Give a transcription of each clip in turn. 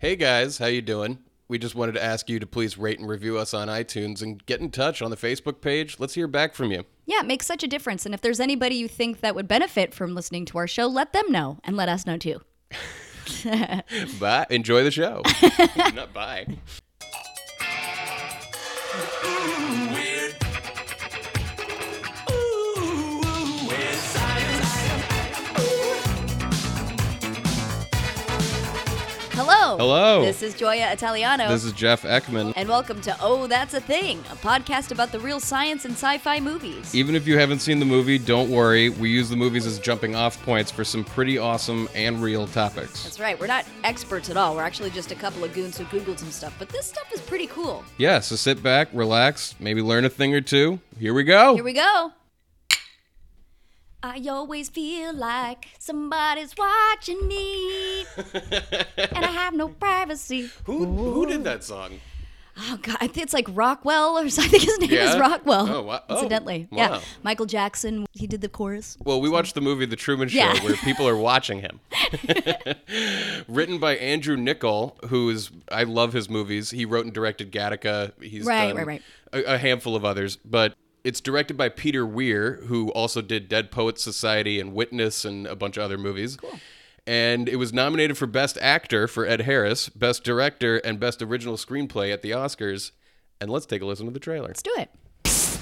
Hey guys, how you doing? We just wanted to ask you to please rate and review us on iTunes and get in touch on the Facebook page. Let's hear back from you. Yeah, it makes such a difference. And if there's anybody you think that would benefit from listening to our show, let them know and let us know too. Bye. Enjoy the show. Not bye. Hello. Hello. This is Joya Italiano. This is Jeff Ekman. and welcome to Oh, That's a Thing, a podcast about the real science and sci fi movies. Even if you haven't seen the movie, don't worry. We use the movies as jumping off points for some pretty awesome and real topics. That's right. We're not experts at all. We're actually just a couple of goons who Googled some stuff. But this stuff is pretty cool. Yeah, so sit back, relax, maybe learn a thing or two. Here we go. Here we go. I always feel like somebody's watching me, and I have no privacy. who, who did that song? Oh God, I think it's like Rockwell or something. I think his name Yeah? is Rockwell. Oh, wow. Oh, Incidentally, wow. yeah. Michael Jackson, he did the chorus. Well, we watched the movie The Truman Show Yeah. where people are watching him. Written by Andrew Niccol, who is I love his movies. He wrote and directed Gattaca. He's Right, done right, right. A, a handful of others, but it's directed by Peter Weir, who also did Dead Poets Society and Witness and a bunch of other movies. Cool. And it was nominated for Best Actor for Ed Harris, Best Director, and Best Original Screenplay at the Oscars. And let's take a listen to the trailer. Let's do it.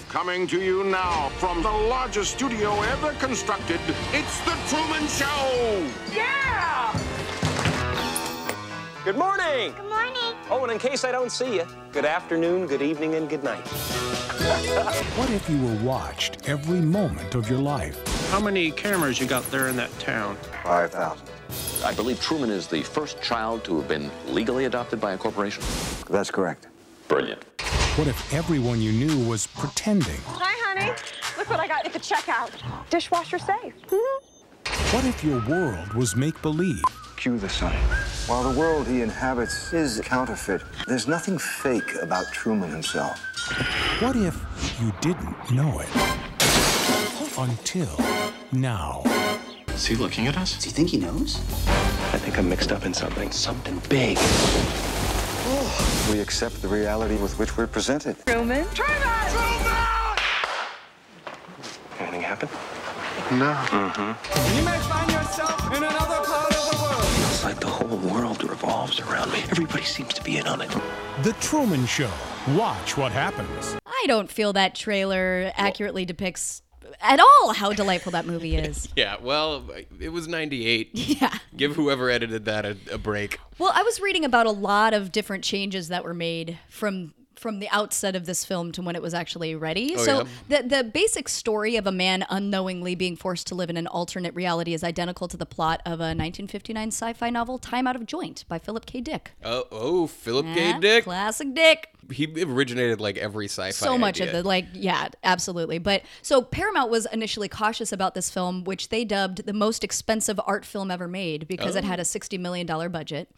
Coming to you now from the largest studio ever constructed, it's The Truman Show! Yeah! Good morning. Good morning. Oh, and in case I don't see you, good afternoon, good evening, and good night. What if you were watched every moment of your life? How many cameras you got there in that town? 5,000. I believe Truman is the first child to have been legally adopted by a corporation. That's correct. Brilliant. What if everyone you knew was pretending? Hi, honey. Look what I got at the checkout. Dishwasher safe. What if your world was make believe? Cue the sun. While the world he inhabits is counterfeit, there's nothing fake about Truman himself. What if you didn't know it? Until now. Is he looking at us? Does he think he knows? I think I'm mixed up in something, something big. We accept the reality with which we're presented. Truman. Truman! Truman! Anything happen? Mm-hmm. It's like the whole world revolves around me. Everybody seems to be in on it. The Truman Show. Watch what happens. I don't feel that trailer accurately depicts at all how delightful that movie is. Yeah, well, it was 98. Yeah. Give whoever edited that a, a break. Well, I was reading about a lot of different changes that were made from from the outset of this film to when it was actually ready. Oh, so the the basic story of a man unknowingly being forced to live in an alternate reality is identical to the plot of a 1959 sci-fi novel Time Out of Joint by Philip K. Dick. Oh, oh Philip Yeah, K. Dick. Classic Dick. He originated like every sci-fi. so much of the like yeah absolutely but so paramount was initially cautious about this film which they dubbed the most expensive art film ever made because it oh. had a 60 million dollar budget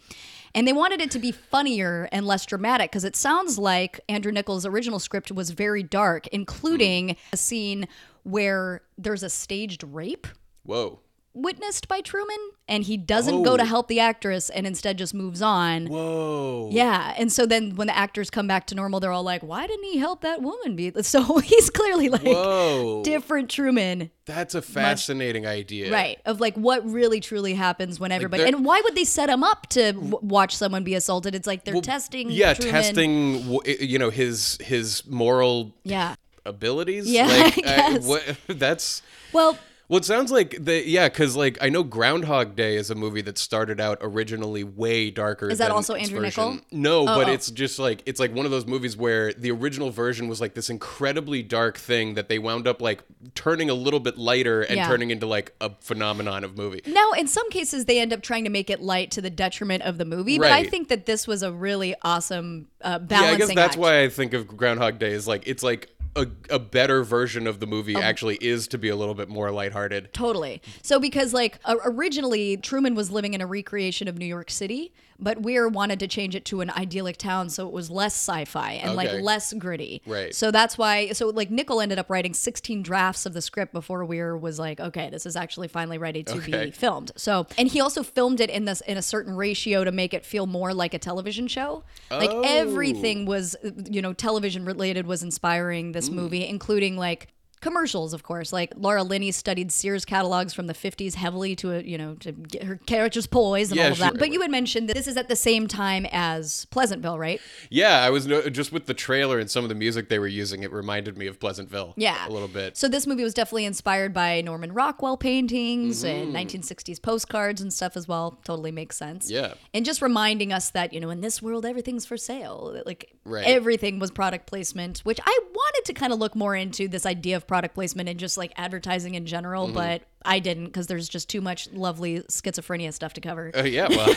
and they wanted it to be funnier and less dramatic because it sounds like Andrew Niccol's original script was very dark including hmm. a scene where there's a staged rape Whoa. Witnessed by truman and he doesn't go to Oh. help the actress and instead just moves on Whoa. yeah, and so then when the actors come back to normal, they're all like, "Why didn't he help that woman be?" So he's clearly like Whoa. different Truman, That's a fascinating idea. right? Of like what really truly happens when everybody they're- and why would they set him up to w- watch someone be assaulted? It's like they're Well, testing. Yeah, Truman. testing. You know his his moral Yeah. abilities. Yeah, Like, I guess. what, that's. Well, Well, it sounds like the yeah, because like I know Groundhog Day is a movie that started out originally way darker. Is that than also Andrew version. Niccol? No, but oh. it's just like it's like one of those movies where the original version was like this incredibly dark thing that they wound up like turning a little bit lighter and Yeah. turning into like a phenomenon of movie. now in some cases they end up trying to make it light to the detriment of the movie, but I think that this was a really awesome uh, Yeah, balancing I guess that's act. why I think of Groundhog Day is like it's like a, a better version of the movie Oh. actually is to be a little bit more lighthearted. Totally. So because like originally Truman was living in a recreation of New York City, but Weir wanted to change it to an idyllic town so it was less sci-fi and Okay. like less gritty. Right. So that's why. So like Niccol ended up writing 16 drafts of the script before Weir was like, okay, this is actually finally ready to Okay. be filmed. So and he also filmed it in this in a certain ratio to make it feel more like a television show. Like Oh. everything was, you know, television related was inspiring Mm. this movie, including like commercials of course like laura linney studied sears catalogs from the 50s heavily to uh, you know to get her characters poised and Yeah, all of that sure. but you had mentioned that this is at the same time as pleasantville right Yeah, I was no, just with the trailer and some of the music they were using. It reminded me of Pleasantville. Yeah. a little bit. So this movie was definitely inspired by Norman Rockwell paintings Mm-hmm. and 1960s postcards and stuff as well. Totally makes sense. Yeah. And just reminding us that, you know, in this world everything's for sale. Like Right. everything was product placement, which I wanted to kind of look more into this idea of product placement and just like advertising in general, Mm-hmm. but I didn't because there's just too much lovely schizophrenia stuff to cover. Uh, yeah, well,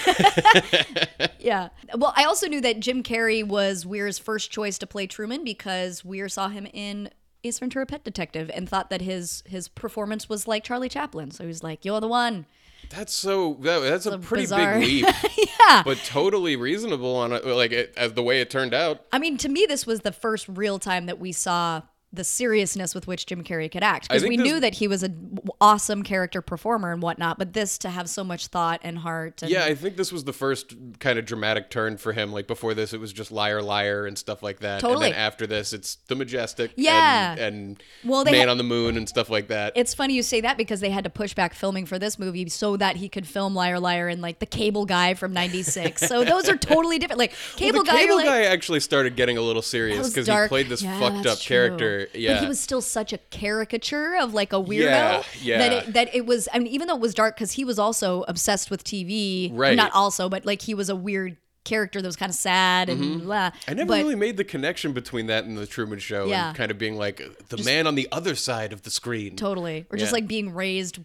Yeah. Well, I also knew that Jim Carrey was Weir's first choice to play Truman because Weir saw him in Ace Ventura: Pet Detective and thought that his his performance was like Charlie Chaplin. So he was like, "You're the one." that's so that, that's a pretty bizarre. big leap, Yeah. but totally reasonable on it, like it, as the way it turned out. I mean, to me, this was the first real time that we saw the seriousness with which Jim Carrey could act because we this- knew that he was an awesome character performer and whatnot. But this to have so much thought and heart. And, Yeah, I think this was the first kind of dramatic turn for him. Like before this, it was just liar, liar, and stuff like that. Totally. And then after this, it's the majestic. Yeah. And, and Well, man had- on the moon and stuff like that. It's funny you say that because they had to push back filming for this movie so that he could film Liar Liar and like the Cable Guy from '96. so those are totally different. Like Well, Cable the Guy, cable like, guy actually started getting a little serious because he played this Yeah, fucked up true. character. Yeah. But he was still such a caricature of like a weirdo Yeah, yeah. that it, that it was. I mean, even though it was dark, because he was also obsessed with TV. Right. Not also, but like he was a weird character that was kind of sad and blah. Mm-hmm. I never but, really made the connection between that and the Truman Show Yeah. and kind of being like the man on the other side of the screen. Totally. Or just Yeah. like being raised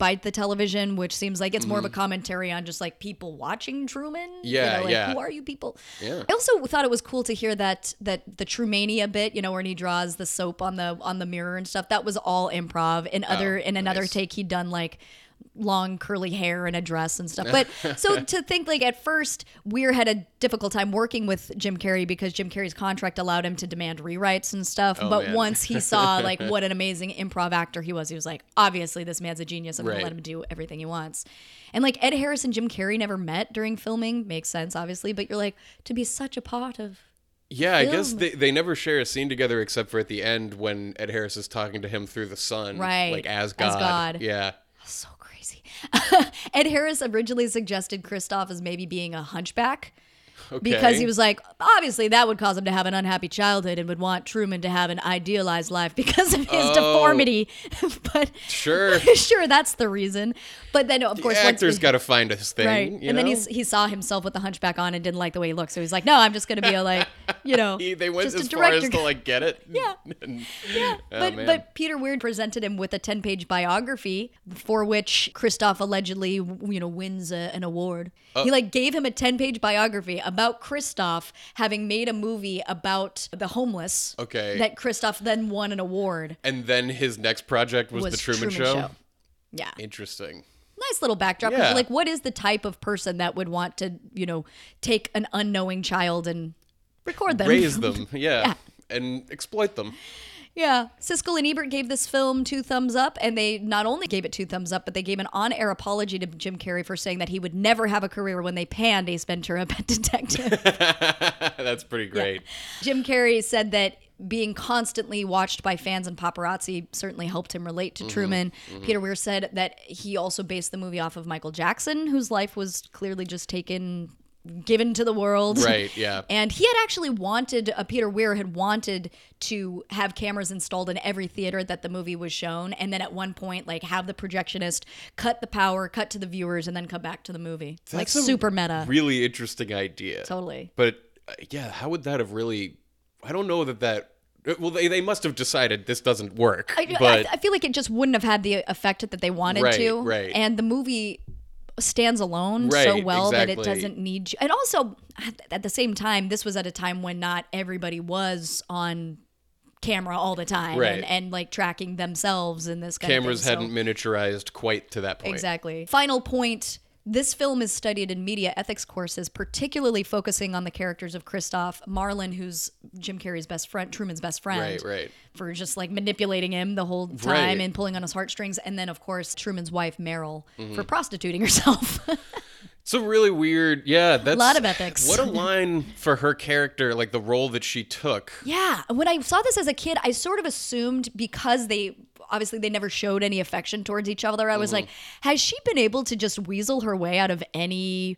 by the television, which seems like it's more of a commentary on just like people watching Truman. You Mm-hmm. Yeah, know, like, yeah. Who are you people? Yeah. I also thought it was cool to hear that that the Trumania bit, you know, when he draws the soap on the on the mirror and stuff, that was all improv. In other in another Oh, nice. take, he'd done like long curly hair and a dress and stuff. But so to think like at first Weir had a difficult time working with Jim Carrey because Jim Carrey's contract allowed him to demand rewrites and stuff. Oh, but Oh, man. once he saw like what an amazing improv actor he was, he was like, obviously this man's a genius. I'm Right. gonna let him do everything he wants. And like Ed Harris and Jim Carrey never met during filming, makes sense, obviously, but you're like, to be such a part of Yeah, I guess they, they never share a scene together except for at the end when Ed Harris is talking to him through the sun. Right, Like as as God. God. Yeah. so crazy. Ed Harris originally suggested Christof as maybe being a hunchback. Okay. Because he was like, obviously that would cause him to have an unhappy childhood and would want Truman to have an idealized life because of his Oh. deformity. but Sure. sure, that's the reason. But then, of course, the once actor's got to find his thing. right, and then know? he's, he saw himself with the hunchback on and didn't like the way he looked, so he's like, "No, I'm just gonna be a like, you know, He- they went as far as to like get it. Yeah. And- Yeah, Oh, but man. but Peter Weir presented him with a ten page biography for which Christof allegedly you know wins a, an award. Oh. he uh. like gave him a ten page biography about Christof having made a movie about the homeless. Okay. that Christof then won an award. And then his next project was, Was the Truman, Show. Yeah, Interesting. nice little backdrop. Yeah. Like, what is the type of person that would want to you know take an unknowing child and record them, Raise them. Yeah. Yeah. And exploit them. Yeah. Siskel and Ebert gave this film two thumbs up, and they not only gave it two thumbs up, but they gave an on air apology to Jim Carrey for saying that he would never have a career when they panned Ace Ventura Pet Detective. That's pretty great. Jim Carrey said that being constantly watched by fans and paparazzi certainly helped him relate Mm-hmm. to Truman. Peter Weir said that he also based the movie off of Michael Jackson, whose life was clearly just taken, given to the world. Right, yeah. And he had actually wanted, uh, Peter Weir had wanted to have cameras installed in every theater that the movie was shown. And then at one point, like, have the projectionist cut the power, cut to the viewers, and then come back to the movie. like, That's a super meta. Really interesting idea. Totally. But uh, yeah, how would that have really? I don't know that that. uh, Well, they, they must have decided this doesn't work. I, but I, I feel like it just wouldn't have had the effect that they wanted Right, to. right. And the movie stands alone so Right, well that it doesn't need. you. And also, at- at the same time, this was at a time when not everybody was on camera all the time Right. and, and like tracking themselves and this kind cameras of thing. so- hadn't miniaturized quite to that point. Exactly. Final point This film is studied in media ethics courses, particularly focusing on the characters of Christof Marlon, who's Jim Carrey's best friend, Truman's best friend. Right, right. For just like manipulating him the whole time Right. and pulling on his heartstrings. And then, of course, Truman's wife, Meryl, Mm-hmm. for prostituting herself. It's a really weird, yeah. That's Lot of ethics. What a line for her character, like the role that she took. Yeah, when I saw this as a kid, I sort of assumed because they obviously they never showed any affection towards each other. I was Mm-hmm. like, has she been able to just weasel her way out of any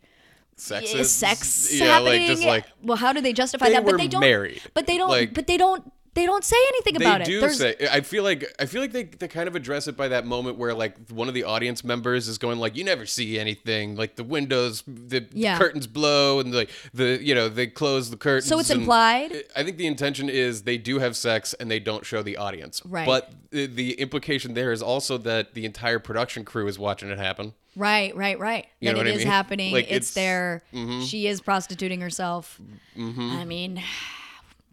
Sexist, uh, sex yeah, happening? like just like well, how do they justify They that? but they don't. married. But they don't. Like- but they don't. They don't say anything they about do it. There's- say. I feel like I feel like they, they kind of address it by that moment where like one of the audience members is going like, "You never see anything. Like the windows, the Yeah. curtains blow, and like the you know they close the curtains." So it's implied? I think the intention is they do have sex and they don't show the audience. Right. But the, the implication there is also that the entire production crew is watching it happen. Right, right, right. You that know it is mean? happening. Like, it's, it's- mm-hmm. there. She is prostituting herself. I mean,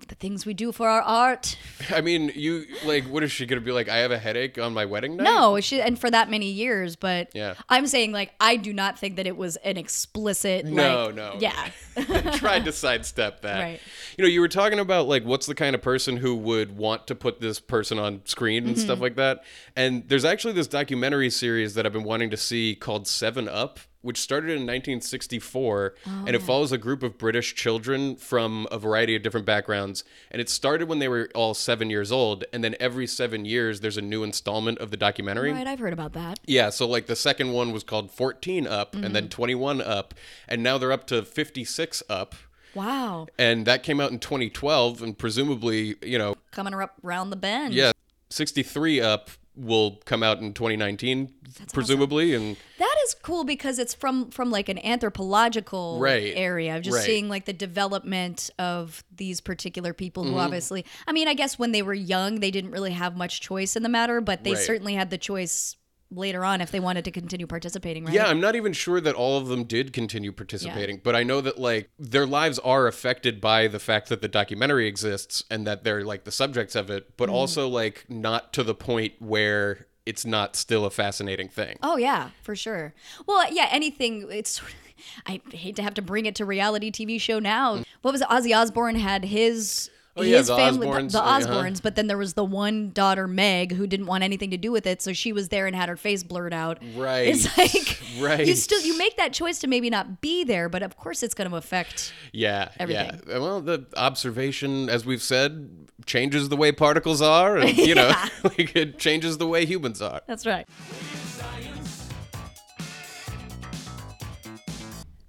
the things we do for our art. I mean, you like, what is she gonna be like? I have a headache on my wedding night. No, she and for that many years, but Yeah. I'm saying like I do not think that it was an explicit. No, like, no. Yeah, tried to sidestep that. Right. You know, you were talking about like what's the kind of person who would want to put this person on screen and Mm-hmm. stuff like that. And there's actually this documentary series that I've been wanting to see called Seven Up, which started in 1964, Oh, and it follows a group of British children from a variety of different backgrounds. And it started when they were all seven years old, and then every seven years there's a new installment of the documentary. right. I've heard about that. Yeah, so like the second one was called 14 Up, and Mm-hmm. then 21 Up, and now they're up to 56 Up Wow, and that came out in 2012 and presumably you know coming up round the bend. yeah 63 up will come out in 2019 presumably and that is cool because it's from from like an anthropological Right, area of just right. seeing like the development of these particular people Mm-hmm. who obviously. I mean, I guess when they were young, they didn't really have much choice in the matter, but they Right. certainly had the choice later on if they wanted to continue participating. Right? yeah i'm not even sure that all of them did continue participating but i know that like their lives are affected by the fact that the documentary exists and that they're like the subjects of it but mm. also like not to the point where it's not still a fascinating thing Oh yeah, for sure. Well, yeah, anything. It's. I hate to have to bring it to reality TV show now. Mm. What was it? Ozzy Osbourne had his. Oh, yeah, his the family, Osbournes, the, the uh-huh. Osbournes, but then there was the one daughter Meg who didn't want anything to do with it, so she was there and had her face blurred out. Right, It's like right. you still you make that choice to maybe not be there, but of course it's going to affect. Yeah, everything. yeah. Well, the observation, as we've said, changes the way particles are, and you know, like it changes the way humans are. That's right.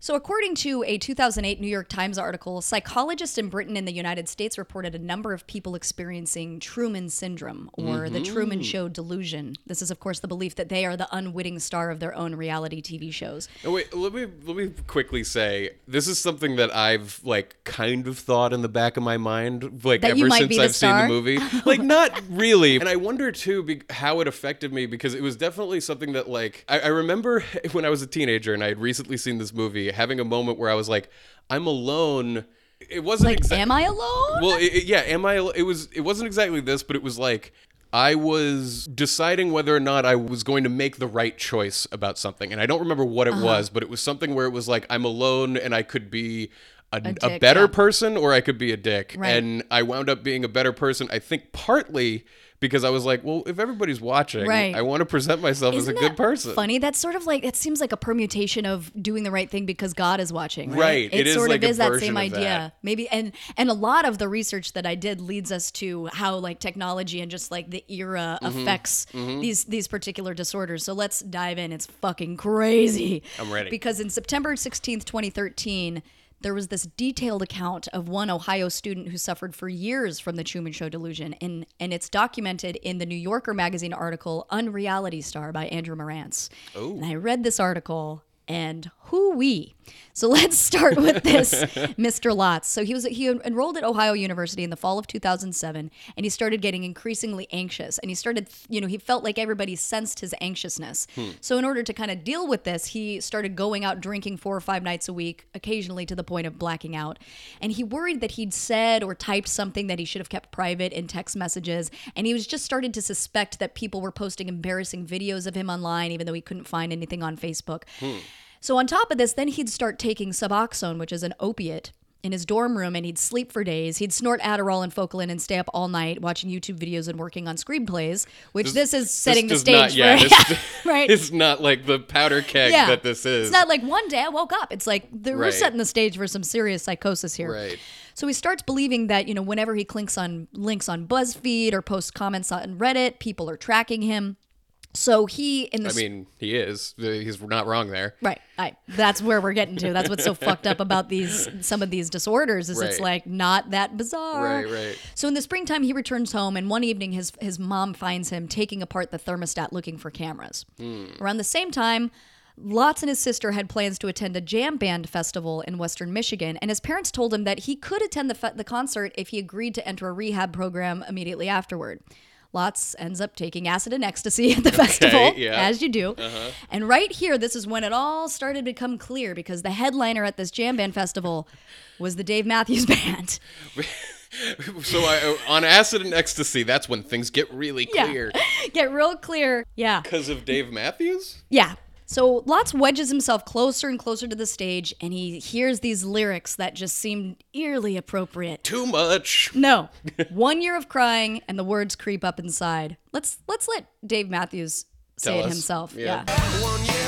So, according to a 2008 New York Times article, psychologists in Britain and the United States reported a number of people experiencing Truman syndrome or the mm-hmm. Truman Show delusion. This is, of course, the belief that they are the unwitting star of their own reality TV shows. Oh, wait, let me let me quickly say this is something that I've like kind of thought in the back of my mind, like That ever since I've seen the movie. Like not really, and I wonder too be- how it affected me because it was definitely something that like I, I remember when I was a teenager and I had recently seen this movie, having a moment where I was like, I'm alone. It wasn't Like, exactly. am I alone? Well, it, it- yeah, am I? It was. It wasn't exactly this, but it was like I was deciding whether or not I was going to make the right choice about something, and I don't remember what Uh-huh. it was, but it was something where it was like I'm alone and I could be. A, a, dick, better yeah. person, or I could be a dick, Right. and I wound up being a better person. I think partly because I was like, well, if everybody's watching, Right. I want to present myself Isn't as a good person. Funny. That's sort of like it seems like a permutation of doing the right thing because God is watching. Right. Right. It, It sort like of is that same idea. that. Maybe and and a lot of the research that I did leads us to how like technology and just like the era Mm-hmm. affects these these particular disorders. So let's dive in. It's fucking crazy. I'm ready. Because in September 16th, 2013. There was this detailed account of one Ohio student who suffered for years from the Truman Show delusion, and, and it's documented in the New Yorker magazine article Unreality Star by Andrew Marantz. Oh. And I read this article, and who we. So let's start with this, Mr. Lots. So he was he enrolled at Ohio University in the fall of 2007, and he started getting increasingly anxious. And he started, you know, he felt like everybody sensed his anxiousness. Hmm. So in order to kind of deal with this, he started going out drinking four or five nights a week, occasionally to the point of blacking out. And he worried that he'd said or typed something that he should have kept private in text messages. And he was just started to suspect that people were posting embarrassing videos of him online, even though he couldn't find anything on Facebook. Hmm. So on top of this, then he'd start taking Suboxone, which is an opiate, in his dorm room, and he'd sleep for days. He'd snort Adderall and Focalin and stay up all night watching YouTube videos and working on screenplays. Which this, is setting the stage not, yeah, for this, right. It's not like the powder keg yeah, that this is. It's not like one day I woke up. It's like the, we're setting the stage for some serious psychosis here. Right. So he starts believing that you know whenever he clinks on links on BuzzFeed or posts comments on Reddit, people are tracking him. So he in the I mean, he is. He's not wrong there. Right. I, that's where we're getting to. That's what's so fucked up about these some of these disorders is it's like not that bizarre. Right, right. So in the springtime he returns home and one evening his his mom finds him taking apart the thermostat looking for cameras. Hmm. Around the same time Lots and his sister had plans to attend a jam band festival in Western Michigan, and his parents told him that he could attend the, fe- the concert if he agreed to enter a rehab program immediately afterward. Lots ends up taking acid and ecstasy at the festival, yeah. as you do. Uh-huh. And right here, this is when it all started to become clear because the headliner at this jam band festival was the Dave Matthews Band. So I, uh, on acid and ecstasy, that's when things get really Yeah. clear. Get real clear. Yeah. Because of Dave Matthews? Yeah. So Lots wedges himself closer and closer to the stage, and he hears these lyrics that just seem eerily appropriate. Too much. No, one year of crying, and the words creep up inside. Let's let's let Dave Matthews say Tell it us. himself. Yeah. yeah.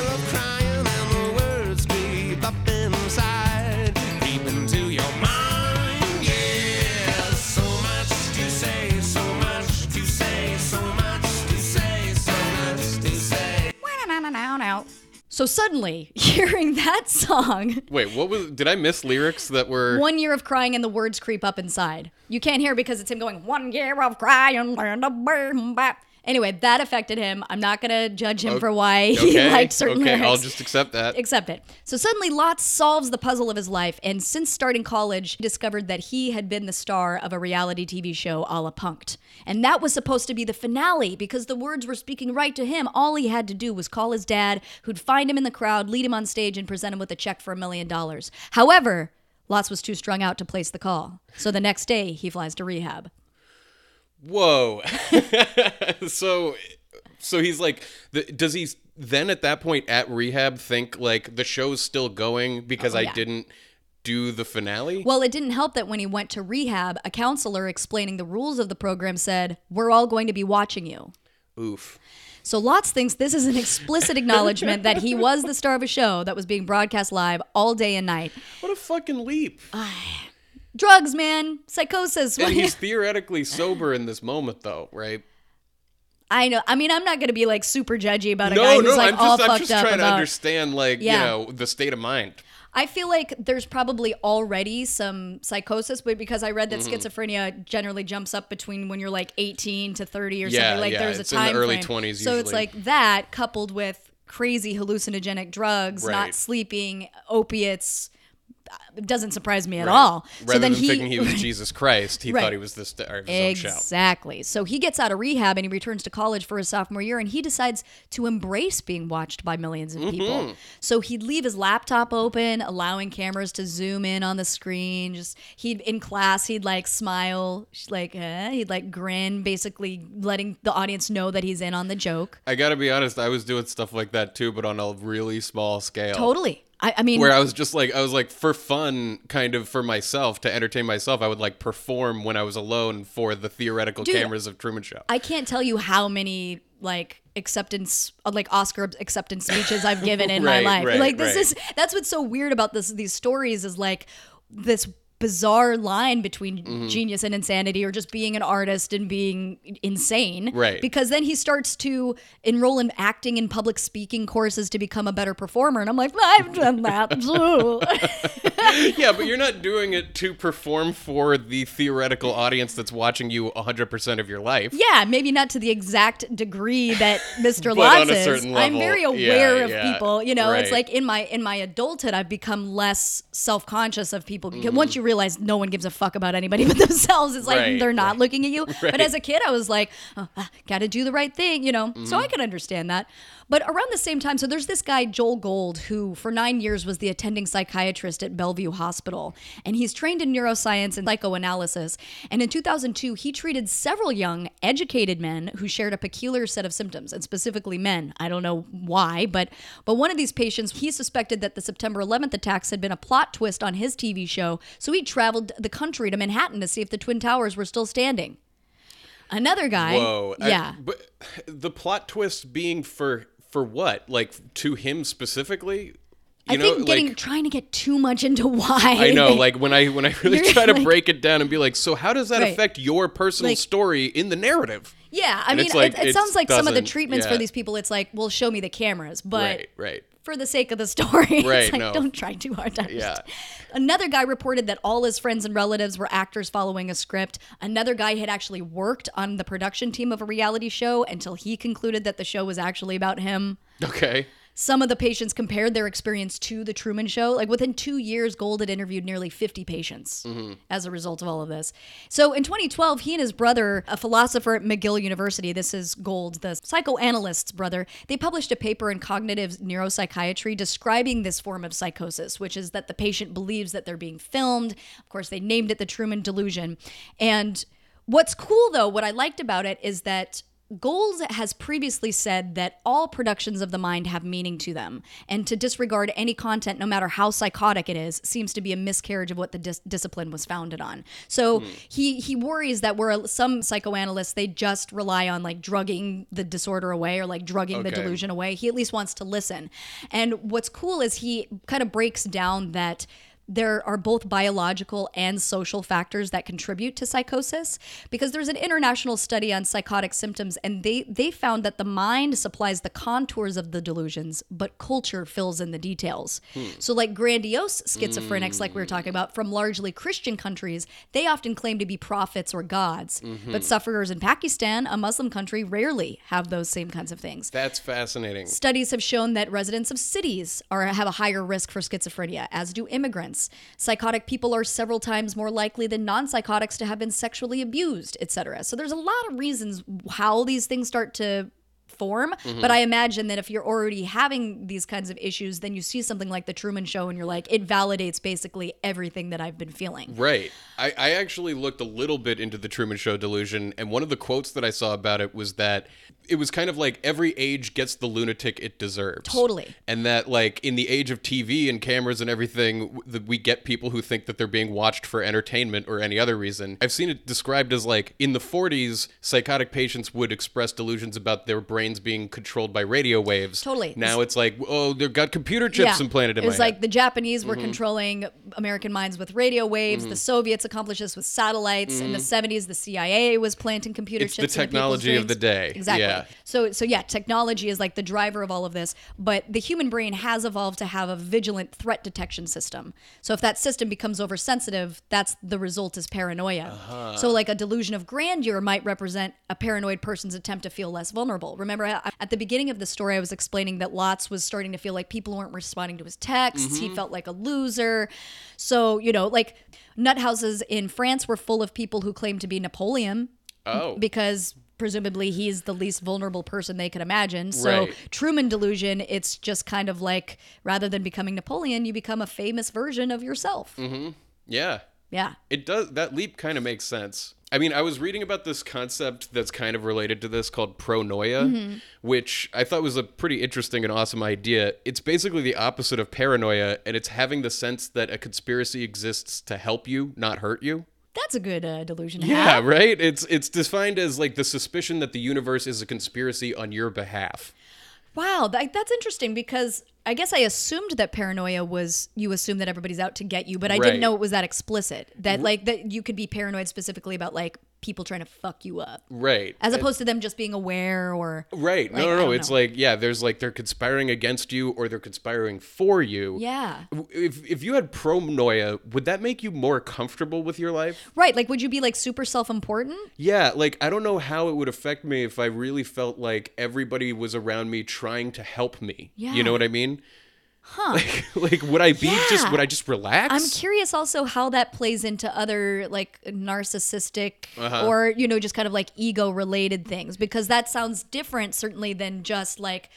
So suddenly, hearing that song, Wait, what was? Did I miss lyrics that were? one year of crying and the words creep up inside. You can't hear because it's him going, one year of crying and a boom bap." Anyway, that affected him. I'm not going to judge him O- for why he okay, liked certain okay, lyrics. I'll just accept that. accept it. So suddenly, Lots solves the puzzle of his life, and since starting college, he discovered that he had been the star of a reality TV show a la Punked. And that was supposed to be the finale because the words were speaking right to him. All he had to do was call his dad, who'd find him in the crowd, lead him on stage, and present him with a check for a million dollars. However, Lots was too strung out to place the call. So the next day, he flies to rehab. Whoa. so, so he's like, the, does he then at that point at rehab think like the show's still going because Oh, I didn't do the finale? Well, it didn't help that when he went to rehab, a counselor explaining the rules of the program said, We're all going to be watching you. Oof. So Lots thinks this is an explicit acknowledgement that he was the star of a show that was being broadcast live all day and night. What a fucking leap. Drugs, man, psychosis. and he's theoretically sober in this moment, though, right? I know. I mean, I'm not going to be like super judgy about a No, guy who's no, like I'm all just, I'm just up trying to understand, like, Yeah. you know, the state of mind. I feel like there's probably already some psychosis, but because I read that Mhm. schizophrenia generally jumps up between when you're like 18 to 30 or Yeah, something, like yeah, there's a it's in the time early frame. 20s So it's like that coupled with crazy hallucinogenic drugs, Right. not sleeping, opiates. It doesn't surprise me at Right. all. Rather so then than he, thinking he was Jesus Christ, he Right. thought he was this star of his own show. Exactly. So he gets out of rehab and he returns to college for his sophomore year and he decides to embrace being watched by millions of people. Mhm. So he'd leave his laptop open, allowing cameras to zoom in on the screen. Just he'd in class, he'd like smile, like eh, he'd like grin, basically letting the audience know that he's in on the joke. I gotta be honest, I was doing stuff like that too, but on a really small scale. Totally. I, I mean, where I was just like, I was like, for fun, kind of for myself, to entertain myself, I would like perform when I was alone for the theoretical Dude, cameras of Truman Show. I can't tell you how many like acceptance like Oscar acceptance speeches I've given in Right, my life. right, like this right. is that's what's so weird about this these stories is like this bizarre line between Mhm. genius and insanity or just being an artist and being insane. Right. Because then he starts to enroll in acting and public speaking courses to become a better performer and I'm like, I've done that too. yeah, but you're not doing it to perform for the theoretical audience that's watching you 100% of your life. Yeah, maybe not to the exact degree that Mr. Lotz is. certain I'm very aware yeah, of yeah, people. You know, it's like in my in my adulthood, I've become less self conscious of people because Mhm. once you realize no one gives a fuck about anybody but themselves. It's like Right, they're not right. looking at you. Right. But as a kid, I was like, uh, uh, oh, got to do the right thing, you know? So mm-hmm. I can understand that. But around the same time, so there's this guy, Joel Gold, who for nine years was the attending psychiatrist at Bellevue Hospital. And he's trained in neuroscience and psychoanalysis. And in 2002, he treated several young, educated men who shared a peculiar set of symptoms, and specifically men. I don't know why, but but one of these patients, he suspected that the September 11th attacks had been a plot twist on his TV show. So he traveled the country to Manhattan to see if the Twin Towers were still standing. Another guy, Whoa. I- yeah, but the plot twist being for for what? Like to him specifically? You I know, think getting like trying to get too much into why. I know, like when I when I really try to like- break it down and be like, so how does that Right. affect your personal Like- story in the narrative? yeah. I And mean, like, it, it sounds like some of the treatments for these people. It's like, well, show me the cameras, but right, right. For the sake of the story, it's Right, like, no. don't try too hard to Yeah. Another guy reported that all his friends and relatives were actors following a script. Another guy had actually worked on the production team of a reality show until he concluded that the show was actually about him. Okay. Some of the patients compared their experience to The Truman Show. Like within two years, Gold had interviewed nearly 50 patients mm-hmm. as a result of all of this. So in 2012, he and his brother, a philosopher at McGill University, this is Gold, the psychoanalyst's brother, they published a paper in cognitive neuropsychiatry describing this form of psychosis, which is that the patient believes that they're being filmed. Of course, they named it the Truman Delusion. And what's cool, though, what I liked about it is that Gold has previously said that all productions of the mind have meaning to them, and to disregard any content, no matter how psychotic it is, seems to be a miscarriage of what the dis- discipline was founded on. So hmm. he he worries that where some psychoanalysts they just rely on like drugging the disorder away or like drugging the delusion away. He at least wants to listen. And what's cool is he kind of breaks down that there are both biological and social factors that contribute to psychosis because there's an international study on psychotic symptoms and they they found that the mind supplies the contours of the delusions but culture fills in the details. Hmm. So like grandiose schizophrenics like we were hmm. talking about from largely christian countries they often claim to be prophets or gods. Mm-hmm. But sufferers in pakistan a muslim country rarely have those same kinds of things. That's fascinating. Studies have shown that residents of cities are have a higher risk for schizophrenia, as do immigrants. Psychotic people are several times more likely than non-psychotics to have been sexually abused, etc. So there's a lot of reasons how these things start to form, mm-hmm. but I imagine that if you're already having these kinds of issues, then you see something like the Truman Show and you're like, it validates basically everything that I've been feeling. Right. I, I actually looked a little bit into the Truman Show delusion, and one of the quotes that I saw about it was that it was kind of like every age gets the lunatic it deserves. Totally. And that, like, in the age of TV and cameras and everything, that we get people who think that they're being watched for entertainment or any other reason. I've seen it described as like in the 40s, psychotic patients would express delusions about their brains being controlled by radio waves. Totally. Now it's like, oh, they've got computer chips implanted in it my was like head. the Japanese Mm-hmm. were controlling American minds with radio waves. The Soviets accomplished this with satellites. In the 70s, the CIA was planting computer Mm-hmm. It's the chips. into technology of the day. Exactly. Yeah. So, so yeah, technology is like the driver of all of this. But the human brain has evolved to have a vigilant threat detection system. So if that system becomes oversensitive, that's the result is paranoia. Uh-huh. So like a delusion of grandeur might represent a paranoid person's attempt to feel less vulnerable. Remember I- at the beginning of the story, I was explaining that Lots was starting to feel like people weren't responding to his texts. Mm-hmm. He felt like a loser. So, you know, like nut houses in France were full of people who claimed to be Napoleon oh. because presumably he's the least vulnerable person they could imagine. So Right. Truman delusion, it's just kind of like rather than becoming Napoleon, you become a famous version of yourself. Mm-hmm. yeah. Yeah. It does that leap kind of makes sense. I mean, I was reading about this concept that's kind of related to this called pronoia, Mm-hmm. which I thought was a pretty interesting and awesome idea. It's basically the opposite of paranoia, and it's having the sense that a conspiracy exists to help you, not hurt you. That's a good uh, delusion. Yeah, have. right? It's it's defined as like the suspicion that the universe is a conspiracy on your behalf. Wow, that, that's interesting because I guess I assumed that paranoia was you assume that everybody's out to get you, but I Right. didn't know it was that explicit. That like that you could be paranoid specifically about like people trying to fuck you up, Right. as opposed to them just being aware or Right. like, no, no, no. It's know. like, yeah, there's like they're conspiring against you or they're conspiring for you. yeah, If if you had pronoia, would that make you more comfortable with your life? right. Like, would you be like super self-important? Yeah, like I don't know how it would affect me if I really felt like everybody was around me trying to help me. Yeah. You know what I mean? Huh. Like, like would I be just would I just relax? I'm curious also how that plays into other like narcissistic Uh-huh. or you know just kind of like ego related things because that sounds different certainly than just like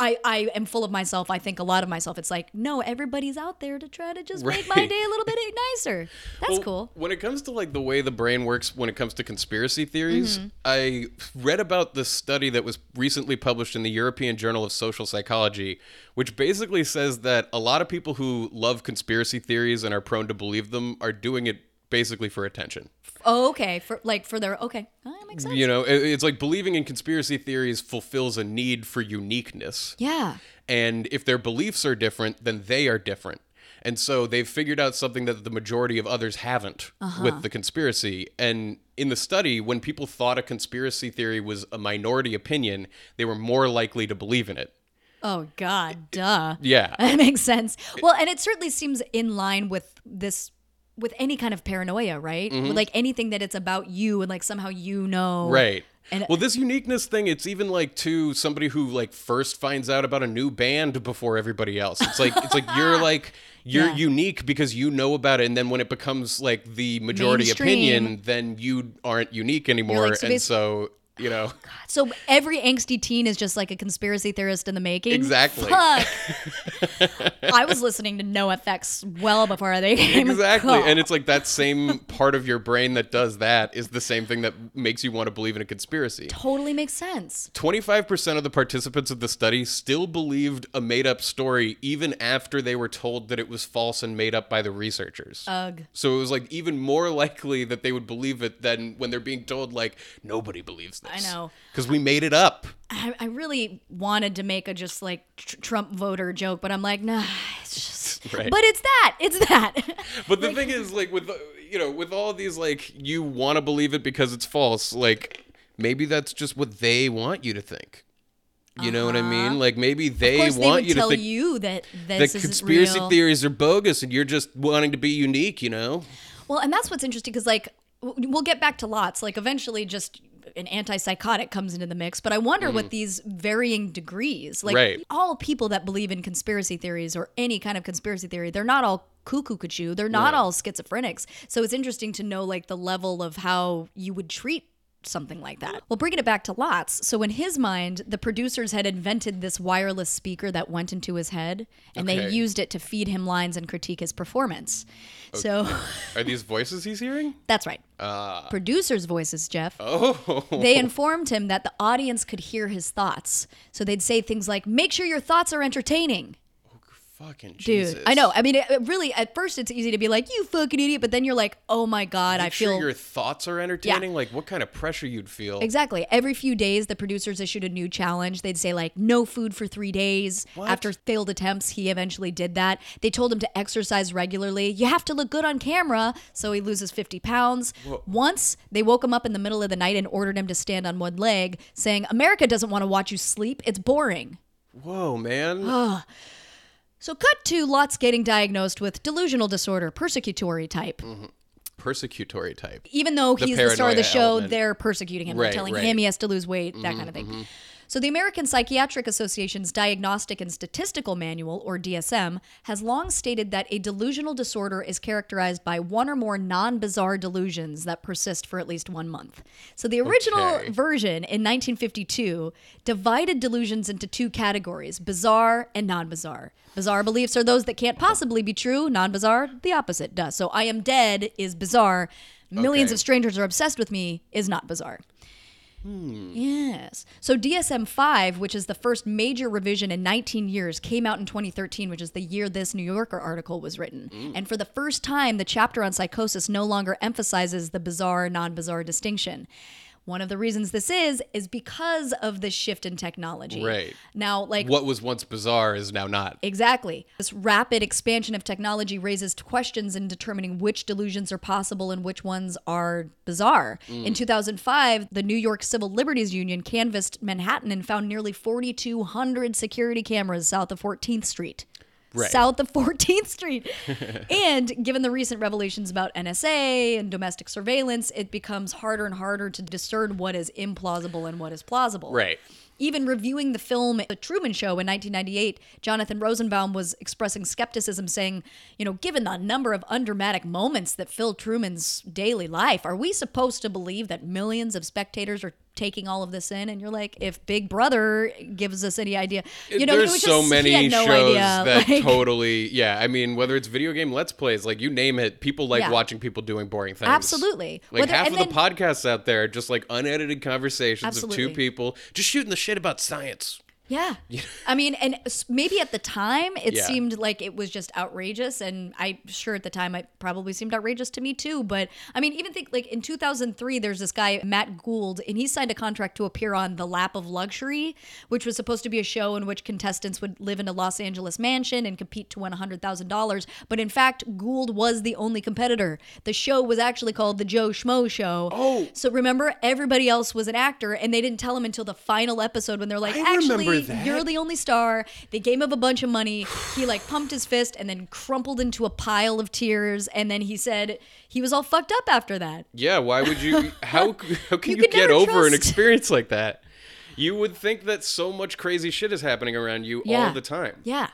I, I am full of myself. I think a lot of myself. It's like, no, everybody's out there to try to just make my day a little bit nicer. That's Well, cool. When it comes to like the way the brain works when it comes to conspiracy theories, Mhm. I read about this study that was recently published in the European Journal of Social Psychology, which basically says that a lot of people who love conspiracy theories and are prone to believe them are doing it basically for attention. Oh, okay. For like for their okay. Oh, that makes sense. You know, it- it's like believing in conspiracy theories fulfills a need for uniqueness. Yeah. And if their beliefs are different, then they are different. And so they've figured out something that the majority of others haven't Uh-huh. with the conspiracy. And in the study, when people thought a conspiracy theory was a minority opinion, they were more likely to believe in it. Oh God, duh. Yeah. That makes sense. Well, and it certainly seems in line with this with any kind of paranoia, right? Mhm. With like anything that it's about you and like somehow you know. Right. And well, this uniqueness thing, it's even like to somebody who like first finds out about a new band before everybody else. It's like it's like you're like you're Yeah. unique because you know about it, and then when it becomes like the majority Mainstream. opinion, then you aren't unique anymore, so and so you know. So every angsty teen is just like a conspiracy theorist in the making. Exactly. I was listening to NoFX well before they came. Exactly. And it's like that same part of your brain that does that is the same thing that makes you want to believe in a conspiracy. totally makes sense. 25% of the participants of the study still believed a made up story even after they were told that it was false and made up by the researchers. Ugh. So it was like even more likely that they would believe it than when they're being told, like, nobody believes this. I know. Because we made it up. I, I really wanted to make a just like tr- Trump voter joke, but I'm like, nah, it's just. Right. But it's that. It's that. But the thing is, like, with, the- you know, with all these, like, you want to believe it because it's false, like, maybe that's just what they want you to think. You know what I mean? Uh-huh. Like, maybe they want you to tell think you that that conspiracy theories are bogus and you're just wanting to be unique, you know? Well, and that's what's interesting because, like, we'll get back to lots. Like, eventually, just an antipsychotic comes into the mix. But I wonder what mm. these varying degrees, like, Right. all people that believe in conspiracy theories or any kind of conspiracy theory, they're not all cuckoo cuckoo. They're not Right. all schizophrenics. So it's interesting to know, like, the level of how you would treat something like that. Well, bringing it back to Lots. So in his mind, the producers had invented this wireless speaker that went into his head, and they used it to feed him lines and critique his performance. So Are these voices he's hearing? that's right. Uh, Producers' voices, Jeff. oh. They informed him that the audience could hear his thoughts. So they'd say things like, make sure your thoughts are entertaining. Fucking Dude, I know. I mean, it, it really, at first it's easy to be like, you fucking idiot. But then you're like, oh my God, Make I feel. sure your thoughts are entertaining. Like, what kind of pressure you'd feel? Exactly. Every few days, the producers issued a new challenge. They'd say, like, no food for three days. After failed attempts, he eventually did that. They told him to exercise regularly. You have to look good on camera, so he loses 50 pounds. Whoa. Once, they woke him up in the middle of the night and ordered him to stand on one leg, saying, America doesn't want to watch you sleep. It's boring. Whoa, man. So, cut to Lot's getting diagnosed with delusional disorder, persecutory type. Persecutory type. Even though The he's the star of the show, element. they're persecuting him. They're telling right. him he has to lose weight, that Mhm, kind of thing. mhm. So, the American Psychiatric Association's Diagnostic and Statistical Manual, or DSM, has long stated that a delusional disorder is characterized by one or more non bizarre delusions that persist for at least one month. So, the original Okay. version in 1952 divided delusions into two categories bizarre and non bizarre. Bizarre beliefs are those that can't possibly be true, non bizarre, the opposite does. So, I am dead is bizarre. Millions Okay. of strangers are obsessed with me is not bizarre. Hmm. Yes. So DSM 5, which is the first major revision in 19 years, came out in 2013, which is the year this New Yorker article was written. Hmm. And for the first time, the chapter on psychosis no longer emphasizes the bizarre non bizarre distinction. One of the reasons this is, is because of the shift in technology. Right. Now, like, what was once bizarre is now not. Exactly. This rapid expansion of technology raises questions in determining which delusions are possible and which ones are bizarre. Mm. In 2005, the New York Civil Liberties Union canvassed Manhattan and found nearly 4,200 security cameras south of 14th Street. Right. South of 14th Street. and given the recent revelations about NSA and domestic surveillance, it becomes harder and harder to discern what is implausible and what is plausible. Right. even reviewing the film The Truman Show in 1998, Jonathan Rosenbaum was expressing skepticism, saying, you know, given the number of undramatic moments that fill Truman's daily life, are we supposed to believe that millions of spectators are taking all of this in? And you're like, if Big Brother gives us any idea, you know, there's so just, many no shows idea. that like- totally yeah i mean whether it's video game let's plays like you name it people like Yeah. watching people doing boring things Absolutely. like Whether- half of the podcasts out there are just like unedited conversations of two people just shooting the shit about science Yeah. I mean, and maybe at the time it Yeah. seemed like it was just outrageous. And I'm sure at the time it probably seemed outrageous to me too. But I mean, even think like in 2003, there's this guy, Matt Gould, and he signed a contract to appear on The Lap of Luxury, which was supposed to be a show in which contestants would live in a Los Angeles mansion and compete to win $100,000. But in fact, Gould was the only competitor. The show was actually called The Joe Schmo Show. Oh. So remember, everybody else was an actor, and they didn't tell him until the final episode when they're like, I actually, that. you're the only star. They gave him a bunch of money. He like pumped his fist and then crumpled into a pile of tears. And then he said he was all fucked up after that. yeah why would you how how can You you, get over an experience like that you would think that so much crazy shit is happening around you Yeah. all the time Yeah.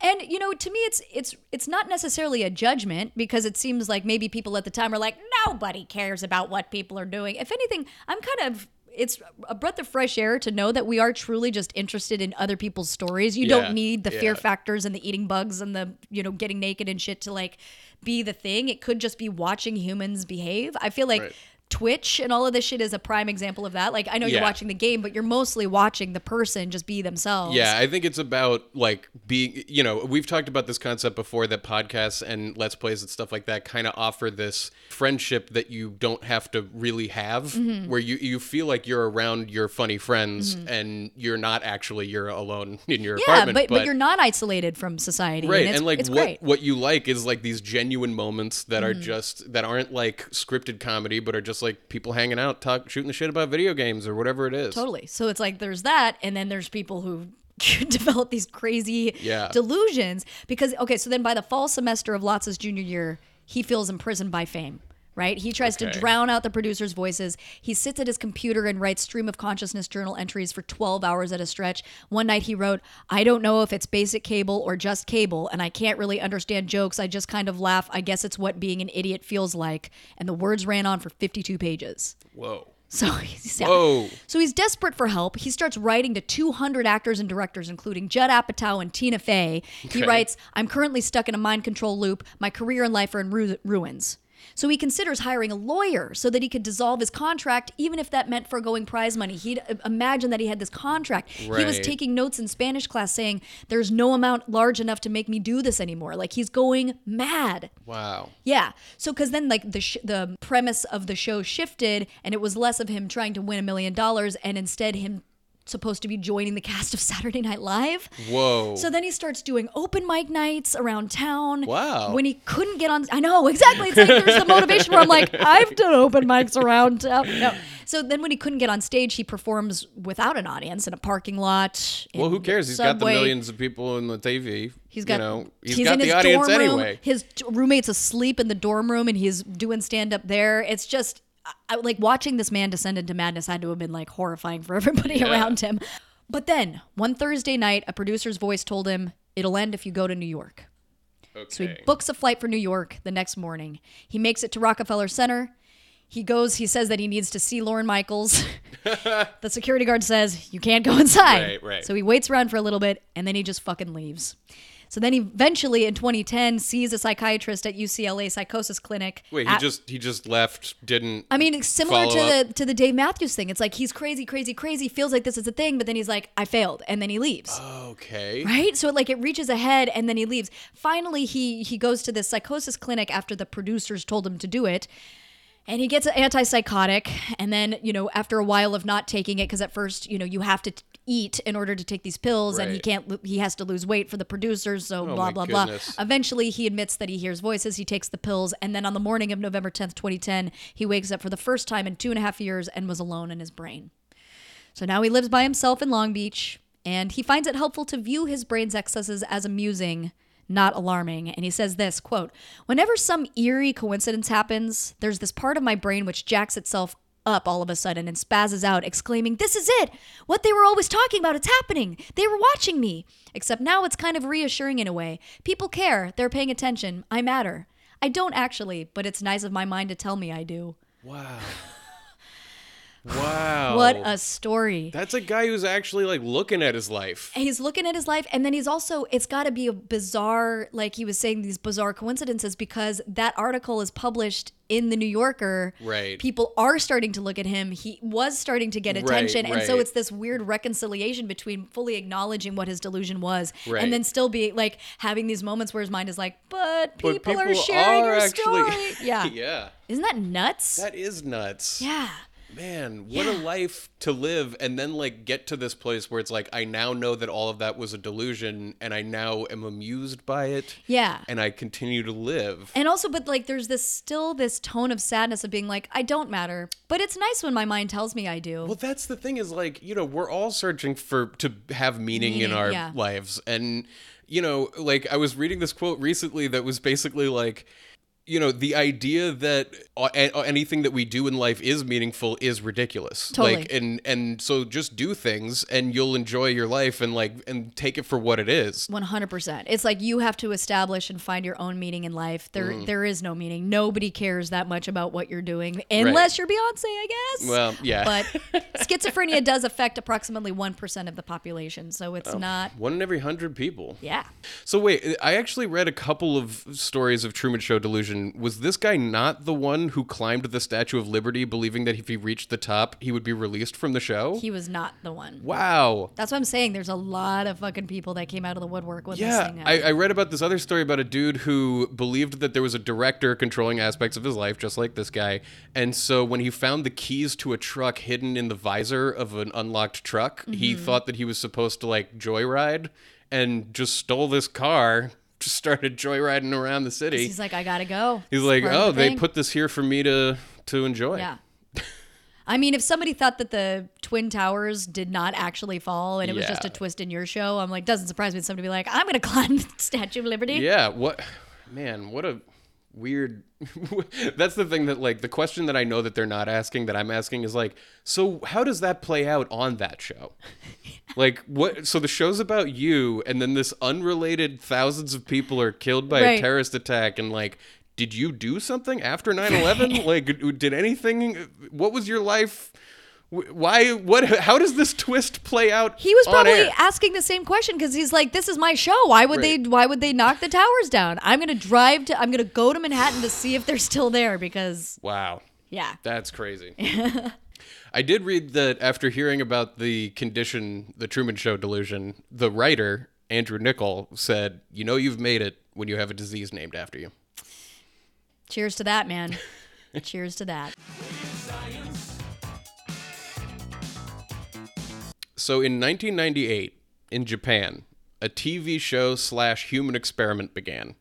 And you know, to me it's it's it's not necessarily a judgment because it seems like maybe people at the time are like nobody cares about what people are doing. If anything, I'm kind of it's a breath of fresh air to know that we are truly just interested in other people's stories. You Yeah, don't need the fear factors and the eating bugs and the, you know, getting naked and shit to like be the thing. It could just be watching humans behave. I feel like Right. Twitch and all of this shit is a prime example of that. Like I know you're watching the game, but you're mostly watching the person just be themselves. Yeah, I think it's about like being, you know, we've talked about this concept before that podcasts and let's plays and stuff like that kind of offer this friendship that you don't have to really have Mm-hmm. where you you feel like you're around your funny friends and you're not actually you're alone in your Yeah, apartment but, but you're not isolated from society. Right, and, and, like what great. Mm-hmm. what you like is like these genuine moments that are just that aren't like scripted comedy, but are just like people hanging out, talk, shooting the shit about video games or whatever it is. Totally. So it's like there's that, and then there's people who develop these crazy Yeah. delusions because okay, so then by the fall semester of Lotz's junior year, he feels imprisoned by fame. Right? He tries to drown out the producers' voices. He sits at his computer and writes stream of consciousness journal entries for 12 hours at a stretch. One night he wrote, I don't know if it's basic cable or just cable, and I can't really understand jokes. I just kind of laugh. I guess it's what being an idiot feels like. And the words ran on for 52 pages. Whoa. So he's, Whoa. so he's desperate for help. He starts writing to 200 actors and directors, including Judd Apatow and Tina Fey. He writes, I'm currently stuck in a mind control loop. My career and life are in ru- ruins. So he considers hiring a lawyer so that he could dissolve his contract, even if that meant foregoing prize money. He'd imagine that he had this contract. He was taking notes in Spanish class saying, There's no amount large enough to make me do this anymore. Like he's going mad. Wow. Yeah. So because then like the sh- the premise of the show shifted, and it was less of him trying to win a million dollars, and instead him supposed to be joining the cast of Saturday Night Live. Whoa. So then he starts doing open mic nights around town. Wow. When he couldn't get on, I know exactly. It's like there's the motivation where I'm like, I've done open mics around town. No. So then when he couldn't get on stage, he performs without an audience in a parking lot. Well, who cares? He's got the millions of people in the TV. He's got you know, he's, he's got in the his audience dorm room. anyway. His roommate's asleep in the dorm room, and he's doing stand up there. It's just I, like watching this man descend into madness had to have been like horrifying for everybody Yeah. around him. But then one Thursday night, a producer's voice told him it'll end if you go to New York. So he books a flight for New York the next morning. He makes it to Rockefeller Center. He goes, he says that he needs to see Lorne Michaels. the security guard says, You can't go inside. Right, right. So he waits around for a little bit and then he just fucking leaves. So then he eventually in 2010 sees a psychiatrist at UCLA Psychosis Clinic. Wait, he at- just he just left. Didn't. I mean, similar to up? the to the Dave Matthews thing. It's like he's crazy, crazy, crazy. Feels like this is a thing, but then he's like, I failed, and then he leaves. Okay. Right? So like it reaches ahead and then he leaves. Finally he he goes to this psychosis clinic after the producers told him to do it. And he gets an antipsychotic and then, you know, after a while of not taking it cuz at first, you know, you have to eat in order to take these pills and he can't he has to lose weight for the producers, so Oh blah blah blah. Eventually he admits that he hears voices, he takes the pills, and then on the morning of November 10th, 2010, he wakes up for the first time in two and a half years and was alone in his brain. So now he lives by himself in Long Beach, and he finds it helpful to view his brain's excesses as amusing, not alarming. And he says this quote, Whenever some eerie coincidence happens, there's this part of my brain which jacks itself up all of a sudden and spazzes out, exclaiming, This is it! What they were always talking about, it's happening! They were watching me! Except now it's kind of reassuring in a way. People care, they're paying attention, I matter. I don't actually, but it's nice of my mind to tell me I do. Wow. Wow. What a story. That's a guy who's actually like looking at his life. he's looking at his life and then he's also it's got to be a bizarre like he was saying these bizarre coincidences because that article is published in the new yorker Right. people are starting to look at him he was starting to get Right, attention and so it's this weird reconciliation between fully acknowledging what his delusion was Right. and then still be like having these moments where his mind is like but people, But are sharing your actually- story yeah yeah. isn't that nuts That is nuts. yeah Man, what a life to live and then like get to this place where it's like I now know that all of that was a delusion and I now am amused by it. Yeah. And I continue to live. And also, but like, there's this still this tone of sadness of being like, I don't matter, but it's nice when my mind tells me I do. Well, that's the thing is like, you know, we're all searching for to have meaning, in our yeah. lives. And you know, like I was reading this quote recently that was basically like you know the idea that a- a- anything that we do in life is meaningful is ridiculous Totally. like and and so just do things and you'll enjoy your life and like and take it for what it is 100%. It's like you have to establish and find your own meaning in life. There, Mm. there is no meaning. Nobody cares that much about what you're doing, unless you're Beyonce, I guess. Well, yeah. But schizophrenia does affect approximately 1% of the population, so it's Oh, not. one in every hundred people Yeah. So wait, I actually read a couple of stories of Truman Show delusion. Was this guy not the one who climbed the Statue of Liberty, believing that if he reached the top, he would be released from the show? He was not the one. wow. That's what I'm saying. There's a lot of fucking people that came out of the woodwork this Yeah, thing I. I read about this other story about a dude who believed that there was a director controlling aspects of his life, just like this guy. And so when he found the keys to a truck hidden in the visor of an unlocked truck, he Mhm. thought that he was supposed to like joyride and just stole this car, just started joyriding around the city. He's like, I gotta go. He's It's like, oh, the they thing." put this here for me to to enjoy. Yeah. I mean, if somebody thought that the Twin Towers did not actually fall and it was just a twist in your show, I'm like, doesn't surprise me somebody be like, I'm to climb the Statue of Liberty. Yeah. What, man? What a weird. That's the thing that like the question that I know that they're not asking that I'm asking is like, so how does that play out on that show? Like what? So the show's about you, and then this unrelated thousands of people are killed by Right. a terrorist attack, and like. Did you do something after 9/11? like did anything what was your life why what how does this twist play out He was probably asking the same question because he's like, "This is my show. Why would Right. they? Why would they knock the towers down? I'm gonna drive to. I'm gonna go to Manhattan to see if they're still there because Wow. yeah, That's crazy. I did read that after hearing about the condition, the Truman Show delusion, the writer, Andrew Niccol, said, You know, you've made it when you have a disease named after you. cheers to that, man. cheers to that. So in 1998, in Japan, a TV show slash human experiment began.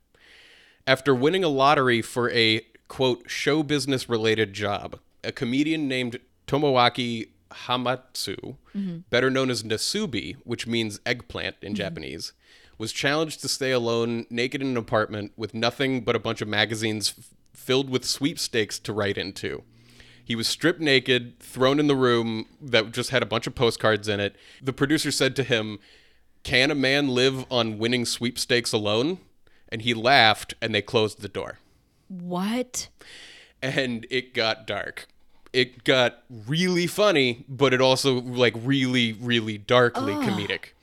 After winning a lottery for a, quote, show business related job, a comedian named Tomoaki Hamatsu, Mhm. better known as Nasubi, which means eggplant in Mhm. Japanese, was challenged to stay alone, naked in an apartment with nothing but a bunch of magazines f- filled with sweepstakes to write into. He was stripped naked, thrown in the room that just had a bunch of postcards in it. The producer said to him, Can a man live on winning sweepstakes alone? And he laughed, and they closed the door. What? And it got dark. It got really funny, but it also, like, really, really darkly Ugh. comedic.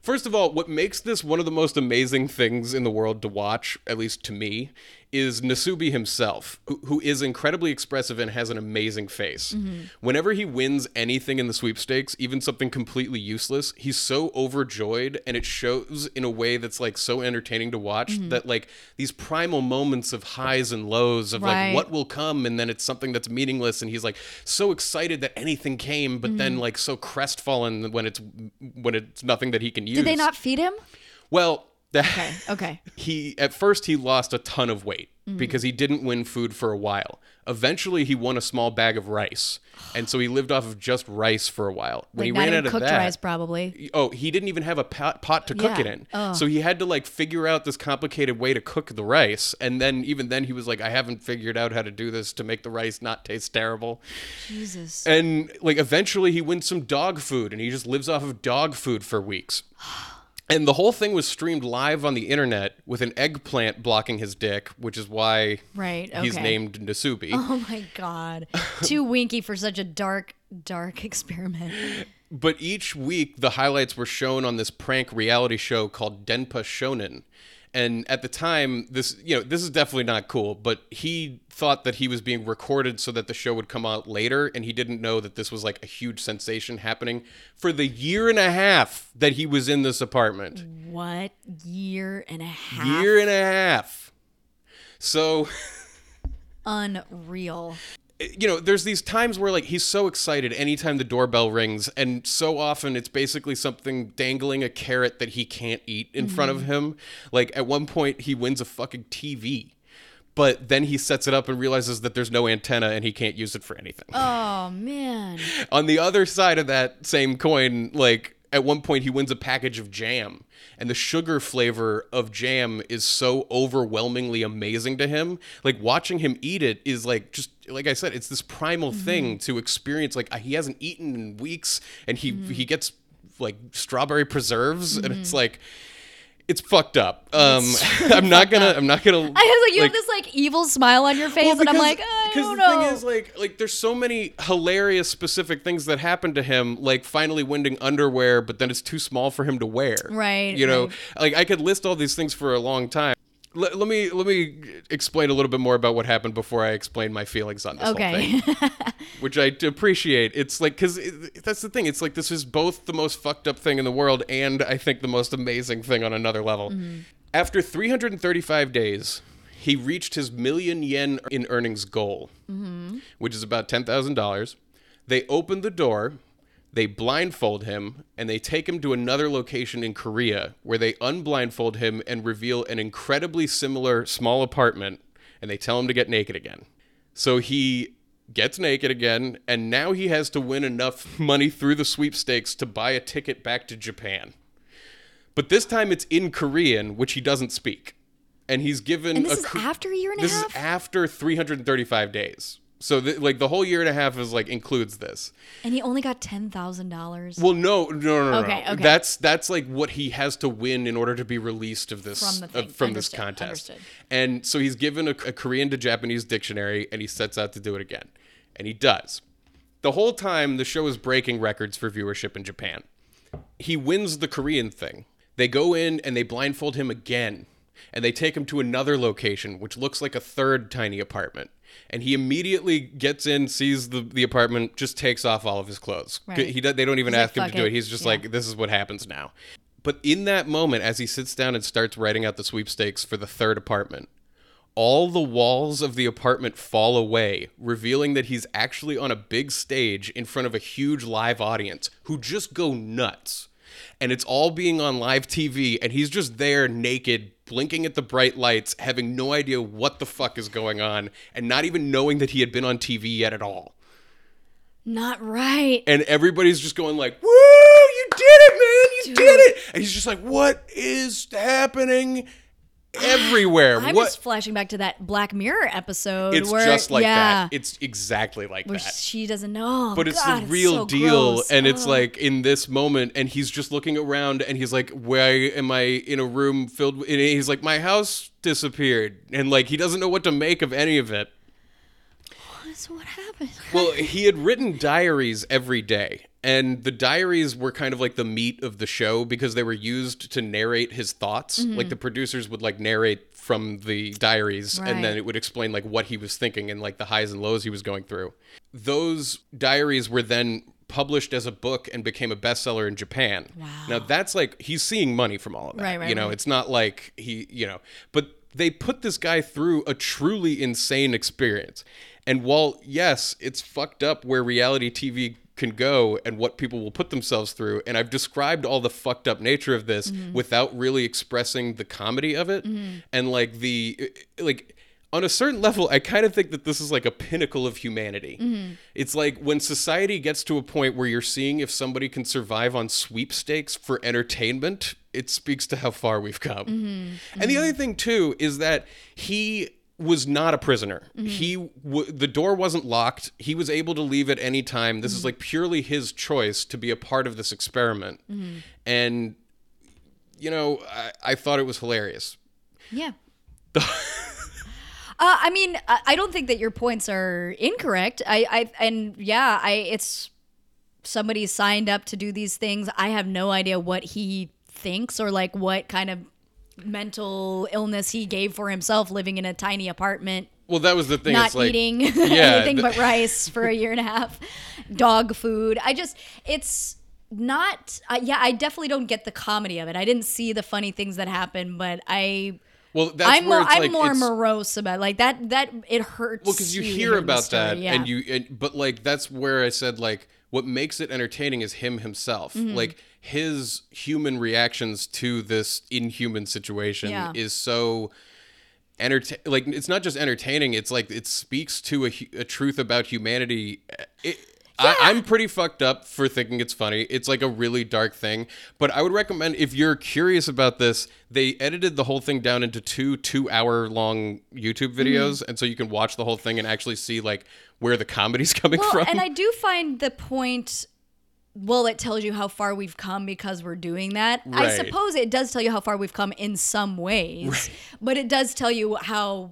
First of all, what makes this one of the most amazing things in the world to watch, at least to me, is Nasubi himself, who, who is incredibly expressive and has an amazing face. Mhm. Whenever he wins anything in the sweepstakes, even something completely useless, he's so overjoyed and it shows in a way that's like so entertaining to watch Mhm. that like these primal moments of highs and lows of Right. like what will come and then it's something that's meaningless and he's like so excited that anything came but then Mhm. like so crestfallen when it's when it's nothing that he can use. Did they not feed him? Well, that Okay. Okay. he at first he lost a ton of weight mm-hmm. because he didn't win food for a while. Eventually, he won a small bag of rice, and so he lived off of just rice for a while. When Like he ran out of cooked that, rice, probably. oh, he didn't even have a pot, pot to cook Yeah. it in. Oh. So he had to like figure out this complicated way to cook the rice. And then even then he was like, I haven't figured out how to do this to make the rice not taste terrible. Jesus. And like eventually he wins some dog food and he just lives off of dog food for weeks. And the whole thing was streamed live on the internet with an eggplant blocking his dick, which is why Right, he's named Nasubi. Oh my god. Too winky for such a dark, dark experiment. But each week, the highlights were shown on this prank reality show called Denpa Shonen. And at the time, this you know this is definitely not cool. But he thought that he was being recorded so that the show would come out later, and he didn't know that this was like a huge sensation happening for the year and a half that he was in this apartment. What year and a half? Year and a half. So Unreal. You know, there's these times where like he's so excited anytime the doorbell rings, and so often it's basically something dangling a carrot that he can't eat in front of mm-hmm. him. Like at one point, he wins a fucking TV, but then he sets it up and realizes that there's no antenna and he can't use it for anything. Oh man. On the other side of that same coin, like at one point he wins a package of jam, and the sugar flavor of jam is so overwhelmingly amazing to him. Like watching him eat it is like just like I said, it's this primal mm-hmm. thing to experience. Like he hasn't eaten in weeks, and he mm-hmm. he gets like strawberry preserves, and it's mm-hmm. like. It's fucked up. Um, I'm not gonna. I'm not gonna. I was like, you have this like evil smile on your face, well, and I'm like, I because the thing is, like, like there's so many hilarious specific things that happen to him, like finally winning underwear, but then it's too small for him to wear. Right, You know, right. like I could list all these things for a long time. Let, let me let me explain a little bit more about what happened before I explain my feelings on this whole okay. thing, which I appreciate. It's like because that's the thing. It's like this is both the most fucked up thing in the world, and I think the most amazing thing on another level. Mm-hmm. After 335 days, he reached his million yen in earnings goal, which is about $10,000. They open the door, they blindfold him, and they take him to another location in Korea where they unblindfold him and reveal an incredibly similar small apartment, and they tell him to get naked again. So he gets naked again, and now he has to win enough money through the sweepstakes to buy a ticket back to Japan. But this time it's in Korean, which he doesn't speak. And he's given and this a is after a year and a half. this is after 335 days. So the, like the whole year and a half is like includes this. and he only got ten thousand dollars. Well, no, no, no, no. Okay, no. okay. That's that's like what he has to win in order to be released of this From the uh, from this contest. understood. And so he's given a, a Korean to Japanese dictionary, and he sets out to do it again, and he does. The whole time, the show is breaking records for viewership in Japan. He wins the Korean thing. They go in and they blindfold him again, and they take him to another location, which looks like a third tiny apartment. And he immediately gets in, sees the, the apartment, just takes off all of his clothes. Right. He, they don't even He's like, ask him to "Fuck do it. it." He's just Yeah. like, this is what happens now. But in that moment, as he sits down and starts writing out the sweepstakes for the third apartment, all the walls of the apartment fall away, revealing that he's actually on a big stage in front of a huge live audience who just go nuts. And it's all being on live TV, and he's just there naked, blinking at the bright lights, having no idea what the fuck is going on, and not even knowing that he had been on TV yet at all. Not right. And everybody's just going like, "Woo! You did it, man! You did it!" And he's just like, "What is happening?" Everywhere. I'm what? just flashing back to that Black Mirror episode. It's where, just like yeah, that. It's exactly like where that. she doesn't know. Oh, but it's God, the real so deal gross. and it's Oh. like in this moment and he's just looking around and he's like why am i in a room filled with and he's like my house disappeared and like he doesn't know what to make of any of it So what happened? well he had written diaries every day and the diaries were kind of like the meat of the show because they were used to narrate his thoughts Mm-hmm. like the producers would like narrate from the diaries and then it would explain like what he was thinking and like the highs and lows he was going through those diaries were then published as a book and became a bestseller in Japan. Wow. Now that's like he's seeing money from all of that. Right, right, you know, right. it's not like he, you know, but they put this guy through a truly insane experience. And while yes, it's fucked up where reality TV can go and what people will put themselves through and I've described all the fucked up nature of this Mm-hmm. without really expressing the comedy of it and like the like on a certain level, I kind of think that this is like a pinnacle of humanity. Mm-hmm. It's like when society gets to a point where you're seeing if somebody can survive on sweepstakes for entertainment, it speaks to how far we've come. Mm-hmm. And the other thing too is that he was not a prisoner. Mm-hmm. He w- the door wasn't locked. He was able to leave at any time. This is like purely his choice to be a part of this experiment. And you know, I, I thought it was hilarious. Yeah. uh, I mean, I, I don't think that your points are incorrect. I, I, and yeah, I, it's somebody signed up to do these things. I have no idea what he thinks or like what kind of mental illness he gave for himself living in a tiny apartment Well, that was the thing. not it's like, eating yeah, anything th- but rice for a year and a half, dog food. I just, it's not, uh, yeah, I definitely don't get the comedy of it. I didn't see the funny things that happen, but I. Well, that's I'm where more, it's I'm like more it's, morose about like that. That it hurts. well because you to hear about story, that yeah. and you and, but like that's where i said like what makes it entertaining is him himself Mm-hmm. like his human reactions to this inhuman situation Yeah. is so entertain like it's not just entertaining it's like it speaks to a, a truth about humanity it, I, I'm pretty fucked up for thinking it's funny. It's like a really dark thing, but I would recommend if you're curious about this, they edited the whole thing down into two two-hour-long YouTube mm-hmm. videos, and so you can watch the whole thing and actually see like where the comedy's coming well, from. and I do find the point. Well, it tells you how far we've come because we're doing that. I suppose it does tell you how far we've come in some ways, but it does tell you how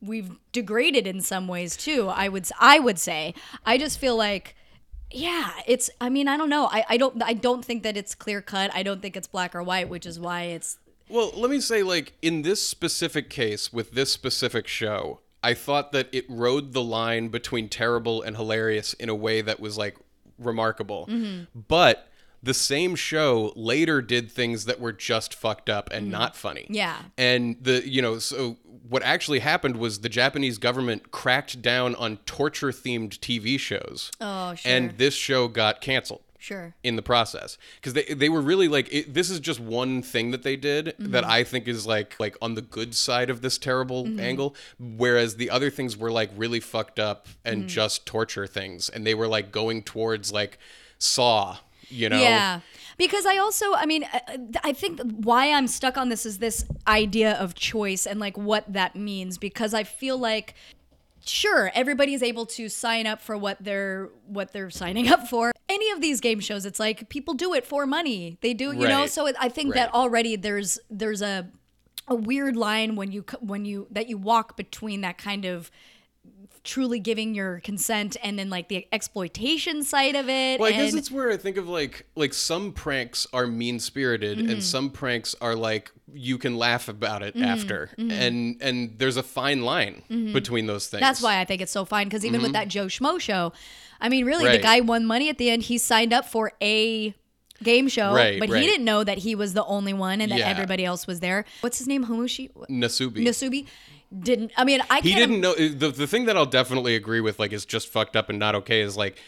we've degraded in some ways too. I would I would say. I just feel like yeah, it's I mean, I don't know. I, I don't I don't think that it's clear cut. I don't think it's black or white, which is why it's Well, let me say, like, in this specific case with this specific show, I thought that it rode the line between terrible and hilarious in a way that was, like, remarkable. Mm-hmm. But the same show later did things that were just fucked up and mm-hmm. not funny. Yeah. And the, you know, so what actually happened was the Japanese government cracked down on torture themed TV shows. Oh, sure. And this show got canceled sure. in the process because they they were really like it, this is just one thing that they did that mm-hmm. I think is like like on the good side of this terrible mm-hmm. angle whereas the other things were like really fucked up and mm. just torture things and they were like going towards like saw you know Yeah. Because I also, I mean, uh, uh, I think why I'm stuck on this is this idea of choice and like what that means. Because I feel like, sure, everybody's able to sign up for what they're what they're signing up for. Any of these game shows, it's like people do it for money. They do, you know. So it, I think that already there's there's a a weird line when you when you that you walk between that kind of truly giving your consent and then like the exploitation side of it. Well, I guess and- it's where I think of like like some pranks are mean spirited Mm-hmm. and some pranks are like you can laugh about it Mm-hmm. after and and there's a fine line between those things. That's why I think it's so fine because even with that Joe Schmo show, I mean, really, the Mm-hmm. Guy won money at the end. He signed up for a game show, Right, but right. he didn't know that he was the only one and that Yeah. everybody else was there. What's his name? Humushi Nasubi. Nasubi didn't. I mean, I he didn't know the, the thing that I'll definitely agree with like is just fucked up and not okay is like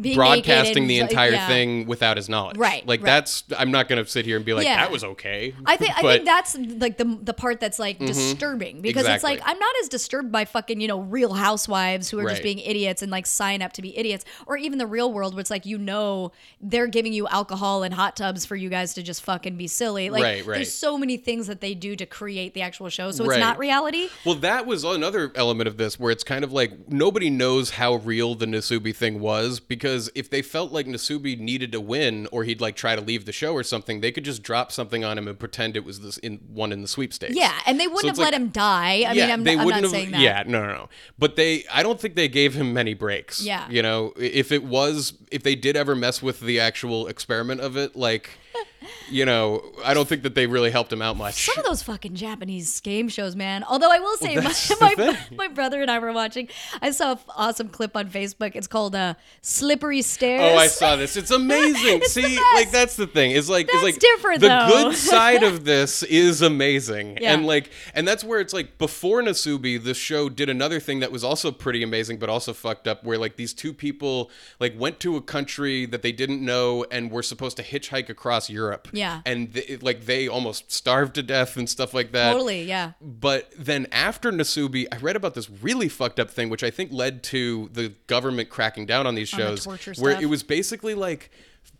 being broadcasting the entire yeah. thing without his knowledge. Right, Like right. that's I'm not gonna sit here and be like Yeah. that was okay. I think I think that's like the the part that's like mm-hmm. disturbing because it's like I'm not as disturbed by fucking you know real housewives who are just being idiots and like sign up to be idiots or even the real world where it's like you know they're giving you alcohol and hot tubs for you guys to just fucking be silly like Right, right. there's so many things that they do to create the actual show so Right. it's not reality Well, that was another element of this where it's kind of like nobody knows how real the Nasubi thing was because if they felt like Nasubi needed to win or he'd like try to leave the show or something, they could just drop something on him and pretend it was this in one in the sweepstakes. yeah and they wouldn't So have it's let him die I yeah, mean I'm, they I'm wouldn't not have. saying that Yeah, no, no, no. But they, I don't think they gave him many breaks. Yeah. you know, if it was, if they did ever mess with the actual experiment of it, like, you know, I don't think that they really helped him out much. Some of those fucking Japanese game shows, man. Although I will say, that's my, my, my brother and I were watching. I saw an awesome clip on Facebook. It's called uh, "Slippery Stairs." Oh, I saw this. It's amazing. It's See, like that's the thing. It's like That's it's like different, the though. good side of this is amazing. Yeah. And like and that's where it's like before Nasubi, the show did another thing that was also pretty amazing but also fucked up where like these two people like went to a country that they didn't know and were supposed to hitchhike across Europe Europe. Yeah. And th- like they almost starved to death and stuff like that. Totally, yeah. But then after Nasubi, I read about this really fucked up thing, which I think led to the government cracking down on these On the shows, torture where stuff. it was basically like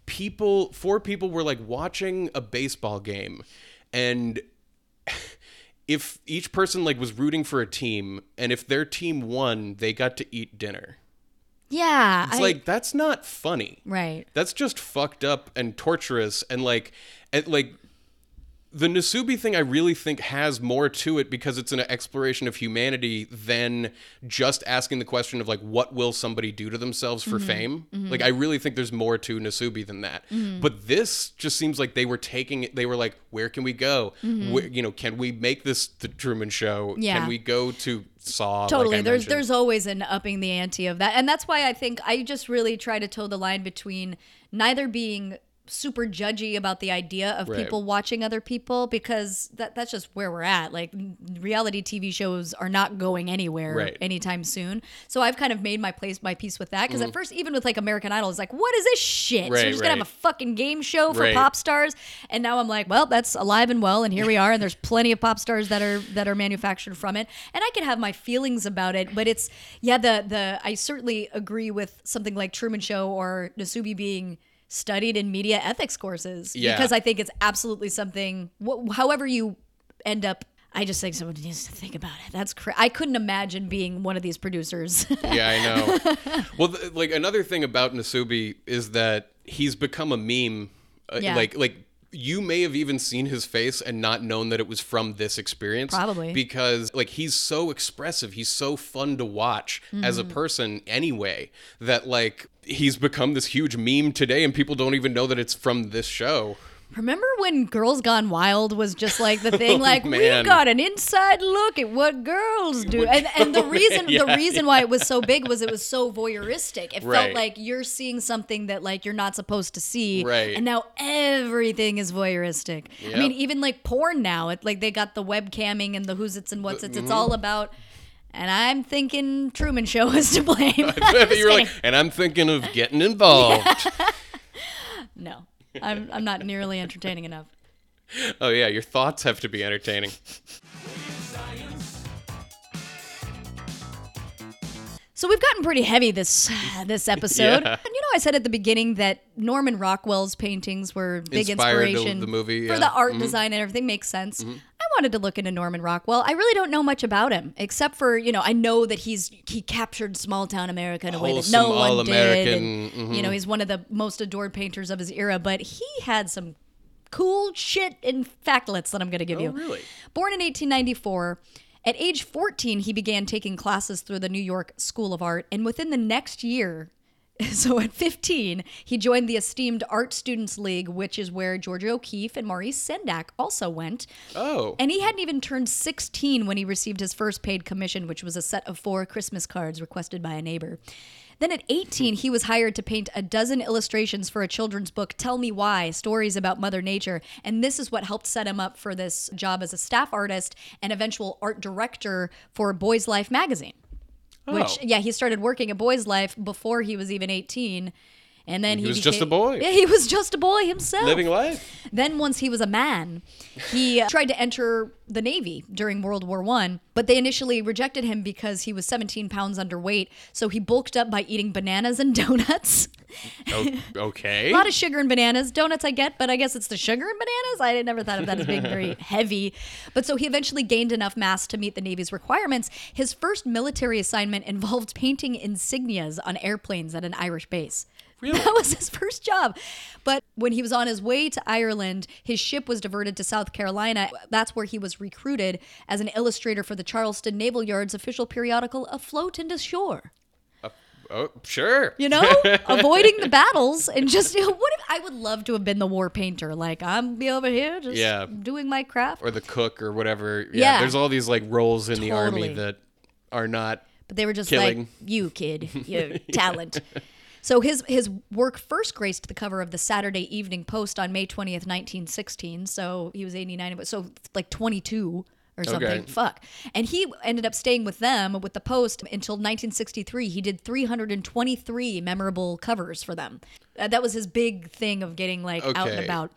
people, four people were like watching a baseball game, and if each person like was rooting for a team, and if their team won, they got to eat dinner. Yeah. It's I- like that's not funny. Right. That's just fucked up and torturous and like and like the Nasubi thing I really think has more to it because it's an exploration of humanity than just asking the question of like what will somebody do to themselves for Mhm. fame. Mhm. Like I really think there's more to Nasubi than that. Mhm. But this just seems like they were taking it they were like where can we go? Mhm. Where, you know, can we make this the Truman show? Yeah. Can we go to Saw totally I there's mentioned? there's always an upping the ante of that and that's why i think i just really try to toe the line between neither being super judgy about the idea of Right. people watching other people because that that's just where we're at like reality tv shows are not going anywhere Right. anytime soon so i've kind of made my place my peace with that because Mhm. at first even with like american idol it's like what is this shit so you're just gonna have a fucking game show for Right. pop stars and now i'm like well that's alive and well and here we are and there's plenty of pop stars that are that are manufactured from it and i can have my feelings about it but it's yeah the the i certainly agree with something like truman show or nasubi being studied in media ethics courses Yeah. because i think it's absolutely something wh- however you end up I just think someone needs to think about it. That's cra- I couldn't imagine being one of these producers. yeah, I know. well, th- like another thing about Nasubi is that he's become a meme. Uh, Yeah. Like, like you may have even seen his face and not known that it was from this experience. Probably. because like he's so expressive, he's so fun to watch as a Mhm. person anyway. That like he's become this huge meme today, and people don't even know that it's from this show. Remember when Girls Gone Wild was just like the thing? Oh, like man. we got an inside look at what girls do, and and the reason the Yeah, reason why it was so big was it was so voyeuristic. It Right. felt like you're seeing something that like you're not supposed to see, Right. And now everything is voyeuristic. I mean, even like porn now, it like they got the webcamming and the who's it's and what's it's. It's all about. And I'm thinking Truman Show is to blame. you were like, and I'm thinking of getting involved. no, I'm I'm not nearly entertaining enough. oh yeah, your thoughts have to be entertaining. So we've gotten pretty heavy this this episode. Yeah. And you know, I said at the beginning that Norman Rockwell's paintings were big Inspired inspiration the movie, for the art Mhm. design and everything. Makes sense. I wanted to look into Norman Rockwell. I really don't know much about him, except for you know, I know that he's he captured small town America in a way that no one did. and, mm-hmm. You know, he's one of the most adored painters of his era. But he had some cool shit in factlets that I'm going to give Oh, you. really? Born in 1894, at age 14, he began taking classes through the New York School of Art, and within the next year, so at 15, he joined the esteemed Art Students League, which is where Georgia O'Keeffe and Maurice Sendak also went. Oh. And he hadn't even turned 16 when he received his first paid commission, which was a set of four Christmas cards requested by a neighbor. Then at 18, he was hired to paint a dozen illustrations for a children's book, Tell Me Why Stories About Mother Nature. And this is what helped set him up for this job as a staff artist and eventual art director for Boys Life magazine. Which, Oh. yeah, he started working at Boys Life before he was even 18. And then He he, was just a boy. Yeah, he was just a boy himself. Living life. Then, once he was a man, he uh, tried to enter the Navy during World War One, but they initially rejected him because he was 17 pounds underweight. So he bulked up by eating bananas and donuts. O- okay. A lot of sugar and bananas. Donuts I get, but I guess it's the sugar and bananas. I never thought of that as being very heavy. But so he eventually gained enough mass to meet the Navy's requirements. His first military assignment involved painting insignias on airplanes at an Irish base. Really? That was his first job. But when he was on his way to Ireland, his ship was diverted to South Carolina. That's where he was recruited as an illustrator for the Charleston Naval Yard's official periodical, Afloat and Ashore uh, Oh, sure. you know, avoiding the battles and just you know, what if I would love to have been the war painter. Like I'm be over here just Yeah. doing my craft. Or the cook or whatever. Yeah. Yeah. There's all these like roles in the army that are not. But they were just killing. like, "You kid, your talent." So his his work first graced the cover of the Saturday Evening Post on May twentieth, nineteen sixteen. So he was eighty nine, but so like twenty two or something. Okay. Fuck. And he ended up staying with them with the Post until 1963. He did 323 memorable covers for them. Uh, that was his big thing of getting like out and about.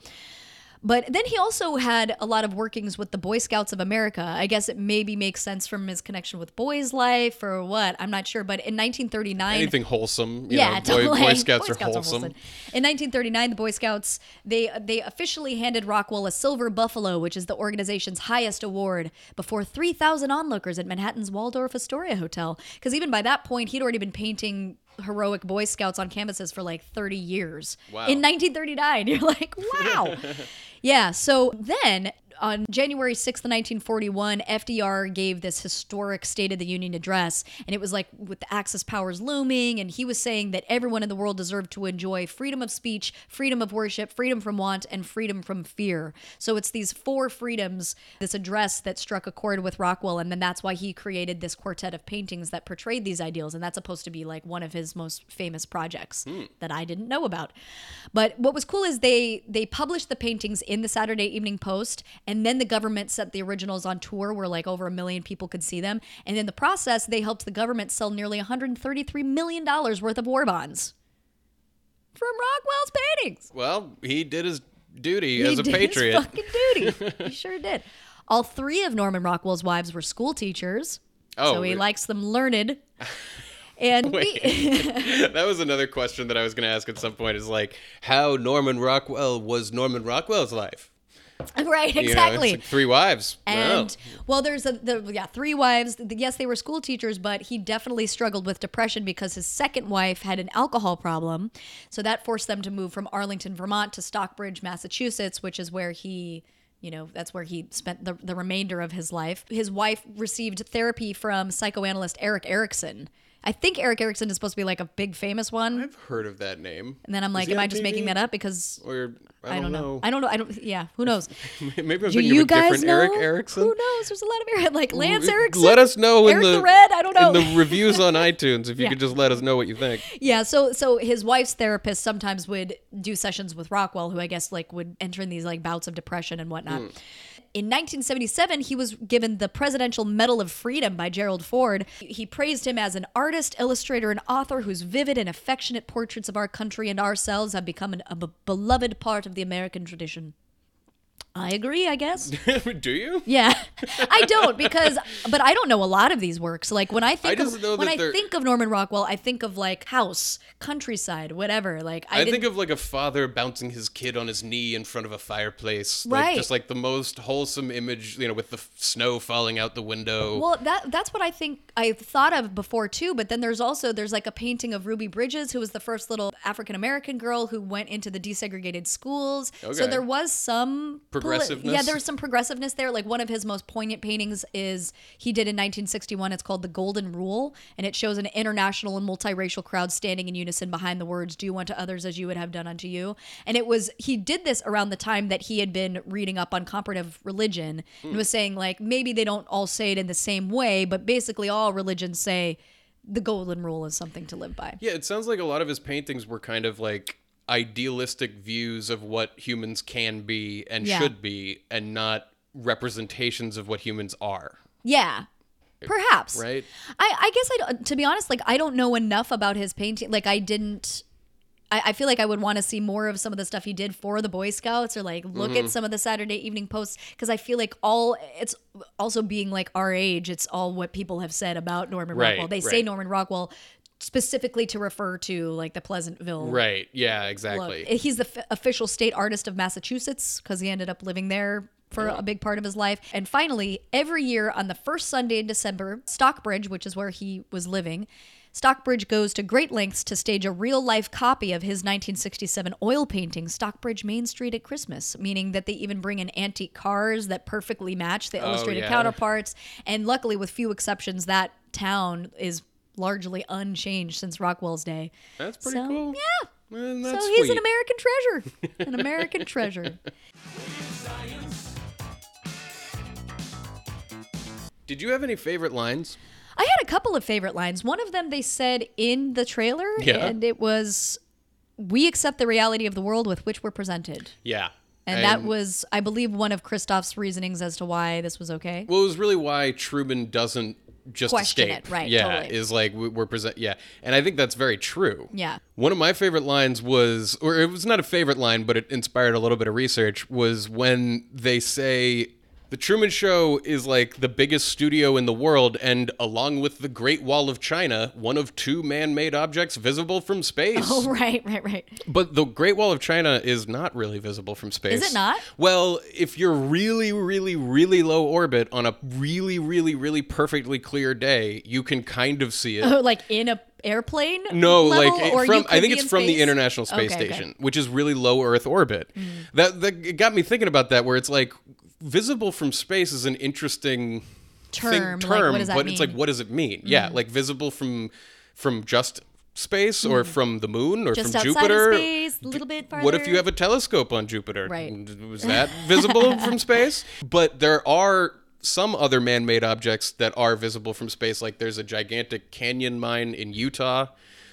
But then he also had a lot of workings with the Boy Scouts of America. I guess it maybe makes sense from his connection with Boys Life or what. I'm not sure. But in 1939, Anything wholesome. You yeah, know, Boy, totally. Boy Scouts are wholesome. In 1939, the Boy Scouts they they officially handed Rockwell a Silver Buffalo, which is the organization's highest award, before 3,000 onlookers at Manhattan's Waldorf Astoria Hotel. Because even by that point, he'd already been painting heroic Boy Scouts on canvases for like 30 years. Wow. In 1939, you're like, wow. yeah. So then. On January 6th, 1941, FDR gave this historic State of the Union address, and it was like with the Axis powers looming, and he was saying that everyone in the world deserved to enjoy freedom of speech, freedom of worship, freedom from want, and freedom from fear. So it's these four freedoms, this address that struck a chord with Rockwell, and then that's why he created this quartet of paintings that portrayed these ideals, and that's supposed to be like one of his most famous projects hmm. that I didn't know about. But what was cool is they they published the paintings in the Saturday Evening Post, and then the government set the originals on tour where like over a million people could see them. And in the process, they helped the government sell nearly 133 million dollars worth of war bonds from Rockwell's paintings. Well, he did his duty He as a did patriot. His fucking duty. he sure did. All three of Norman Rockwell's wives were school teachers. Oh, so he likes them learned. And Wait. that was another question that I was going to ask at some point is like, how Norman Rockwell was Norman Rockwell's life? right, You know, exactly. like three wives. And well, there's a the, yeah three wives. Yes, they were school teachers, but he definitely struggled with depression because his second wife had an alcohol problem. So that forced them to move from Arlington, Vermont, to Stockbridge, Massachusetts, which is where he. You know, that's where he spent the, the remainder of his life. His wife received therapy from psychoanalyst Erik Erikson. I think Erik Erikson is supposed to be like a big famous one. I've heard of that name. And then I'm like, am I just making that up because Or I I don't, don't know. I don't know. I don't. Yeah, who knows? Maybe I'm Do you guys different know? Erik Erikson. Who knows? There's a lot of Eric, like Lance Erickson. Let us know in Eric the, the Red. I don't know. in the reviews on iTunes if you Yeah. could just let us know what you think. yeah. So so his wife's therapist sometimes would do sessions with Rockwell, who I guess like would enter in these like bouts of depression and whatnot. Hmm. In 1977, he was given the Presidential Medal of Freedom by Gerald Ford. He praised him as an artist, illustrator, and author whose vivid and affectionate portraits of our country and ourselves have become an, a beloved part of the American tradition. I agree, I guess. Do you? Yeah, I don't because, but I don't know a lot of these works. Like when I think just of when I they're- think of Norman Rockwell, I think of like house, countryside, whatever. Like I, I, think of like a father bouncing his kid on his knee in front of a fireplace. Right. Just like the most wholesome image, you know, with the f- snow falling out the window. Well, that that's what I think I thought of before too. But then there's also there's like a painting of Ruby Bridges, who was the first little African American girl who went into the desegregated schools. Okay. So there was some Progressiveness? yeah, there was some progressiveness there. Like one of his most poignant paintings is he did in 1961. It's called The Golden Rule, and it shows an international and multiracial crowd standing in unison behind the words "Do unto others as you would have done unto you." And it was he did this around the time that he had been reading up on comparative religion and was saying like maybe they don't all say it in the same way, but basically all religions say the golden rule is something to live by. Yeah, it sounds like a lot of his paintings were kind of like idealistic views of what humans can be and Yeah. should be, and not representations of what humans are. Yeah. Perhaps. Right? I, I guess I to be honest, like I don't know enough about his painting. Like I didn't. I, I feel like I would want to see more of some of the stuff he did for the Boy Scouts, or like look Mm-hmm. at some of the Saturday Evening Posts, because I feel like all it's also being like our age. It's all what people have said about Norman Right, Rockwell. They say. Norman Rockwell specifically to refer to like the Pleasantville Right. Yeah, look. exactly. Eh, he's the f- official state artist of Massachusetts because he ended up living there for a big part of his life. And finally, every year on the first Sunday in December, Stockbridge, which is where he was living, Stockbridge goes to great lengths to stage a real life copy of his 1967 oil painting, Stockbridge Main Street at Christmas, meaning that they even bring in antique cars that perfectly match the oh, illustrated yeah. counterparts. And luckily, with few exceptions, that town is largely unchanged since Rockwell's day. That's pretty So, cool. Yeah. Man, So he's sweet. an American treasure. An American treasure. Did you have any favorite lines? I had a couple of favorite lines. One of them they said in the trailer, Yeah. and it was, "We accept the reality of the world with which we're presented," Yeah. and, that was, I believe, one of Christof's reasonings as to why this was okay. Well, it was really why Truman doesn't just Question escape. it, right, Yeah, totally. is like we- we're present. Yeah, and I think that's very true. Yeah. One of my favorite lines was, or it was not a favorite line, but it inspired a little bit of research. Was when they say. The Truman Show is like the biggest studio in the world, and along with the Great Wall of China, one of two man made objects visible from space. Oh, right, right, right. But the Great Wall of China is not really visible from space. Is it not? Well, if you're really, really, really low orbit on a really, really, really perfectly clear day, you can kind of see it. Oh, like in a airplane? No, level, like from I think it's from the? International Space Okay, okay. Mm. Station, which is really low Earth orbit. That that it got me thinking about that, where it's like visible from space is an interesting Term, thing, like, term, what does that but it's like what does it mean? Yeah, Mm. like visible from from just space or from the moon or. Just from Jupiter. space, a little bit farther. What if you have a telescope on Jupiter? Right. Was that visible from space? But there are some other man-made objects that are visible from space. Like there's a gigantic canyon mine in Utah.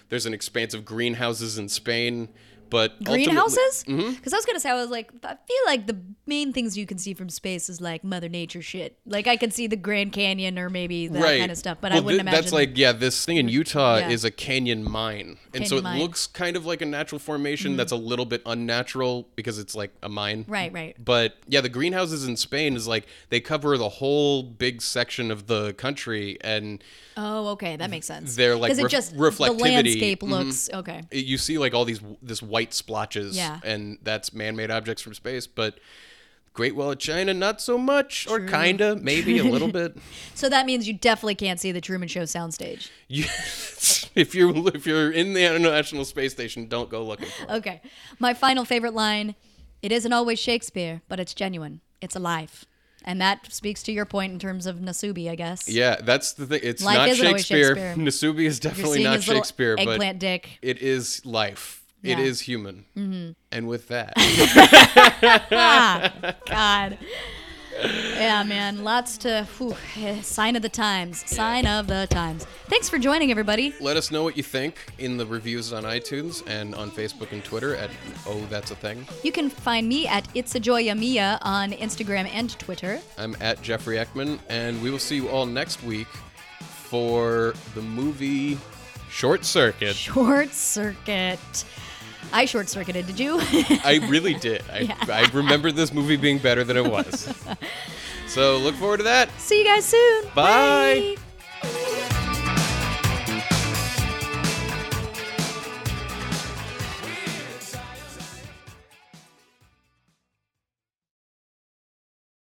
There's an expanse of greenhouses in Spain. But greenhouses? Because Mhm. I was gonna say, I was like, I feel like the main things you can see from space is like Mother Nature shit. Like I can see the Grand Canyon or maybe that right. kind of stuff, but I wouldn't thi- imagine. That's like yeah, this thing in Utah Yeah. is a canyon mine, and so it mine. looks kind of like a natural formation that's a little bit unnatural because it's like a mine. Right, right. But yeah, the greenhouses in Spain is like they cover the whole big section of the country, and oh, okay, that makes sense. they're like because it ref- just reflectivity. the landscape Mhm. looks okay. you see like all these this white splotches, Yeah. and that's man-made objects from space, but. Great Wall of China, not so much, or kinda, maybe a little bit. So that means you definitely can't see the Truman Show soundstage. You, if you're if you're in the International Space Station, don't go looking for it. Okay, my final favorite line: "It isn't always Shakespeare, but it's genuine. It's alive." And that speaks to your point in terms of Nasubi, I guess. Yeah, that's the thing. It's Life not Shakespeare. Shakespeare. Nasubi is definitely not Shakespeare, but eggplant dick. it is life. It Yeah. is human. Mhm. And with that, ah, God. Yeah, man. Lots to whew, eh, sign of the times. Sign of the times. Thanks for joining, everybody. let us know what you think in the reviews on iTunes and on Facebook and Twitter at Oh That's a Thing. You can find me at It's a Joya Mia on Instagram and Twitter. I'm at Jeffrey Ekman, and we will see you all next week for the movie Short Circuit. Short Circuit. I short circuited. Did you? I really did. I, Yeah. I remember this movie being better than it was. so look forward to that. See you guys soon. Bye. Bye.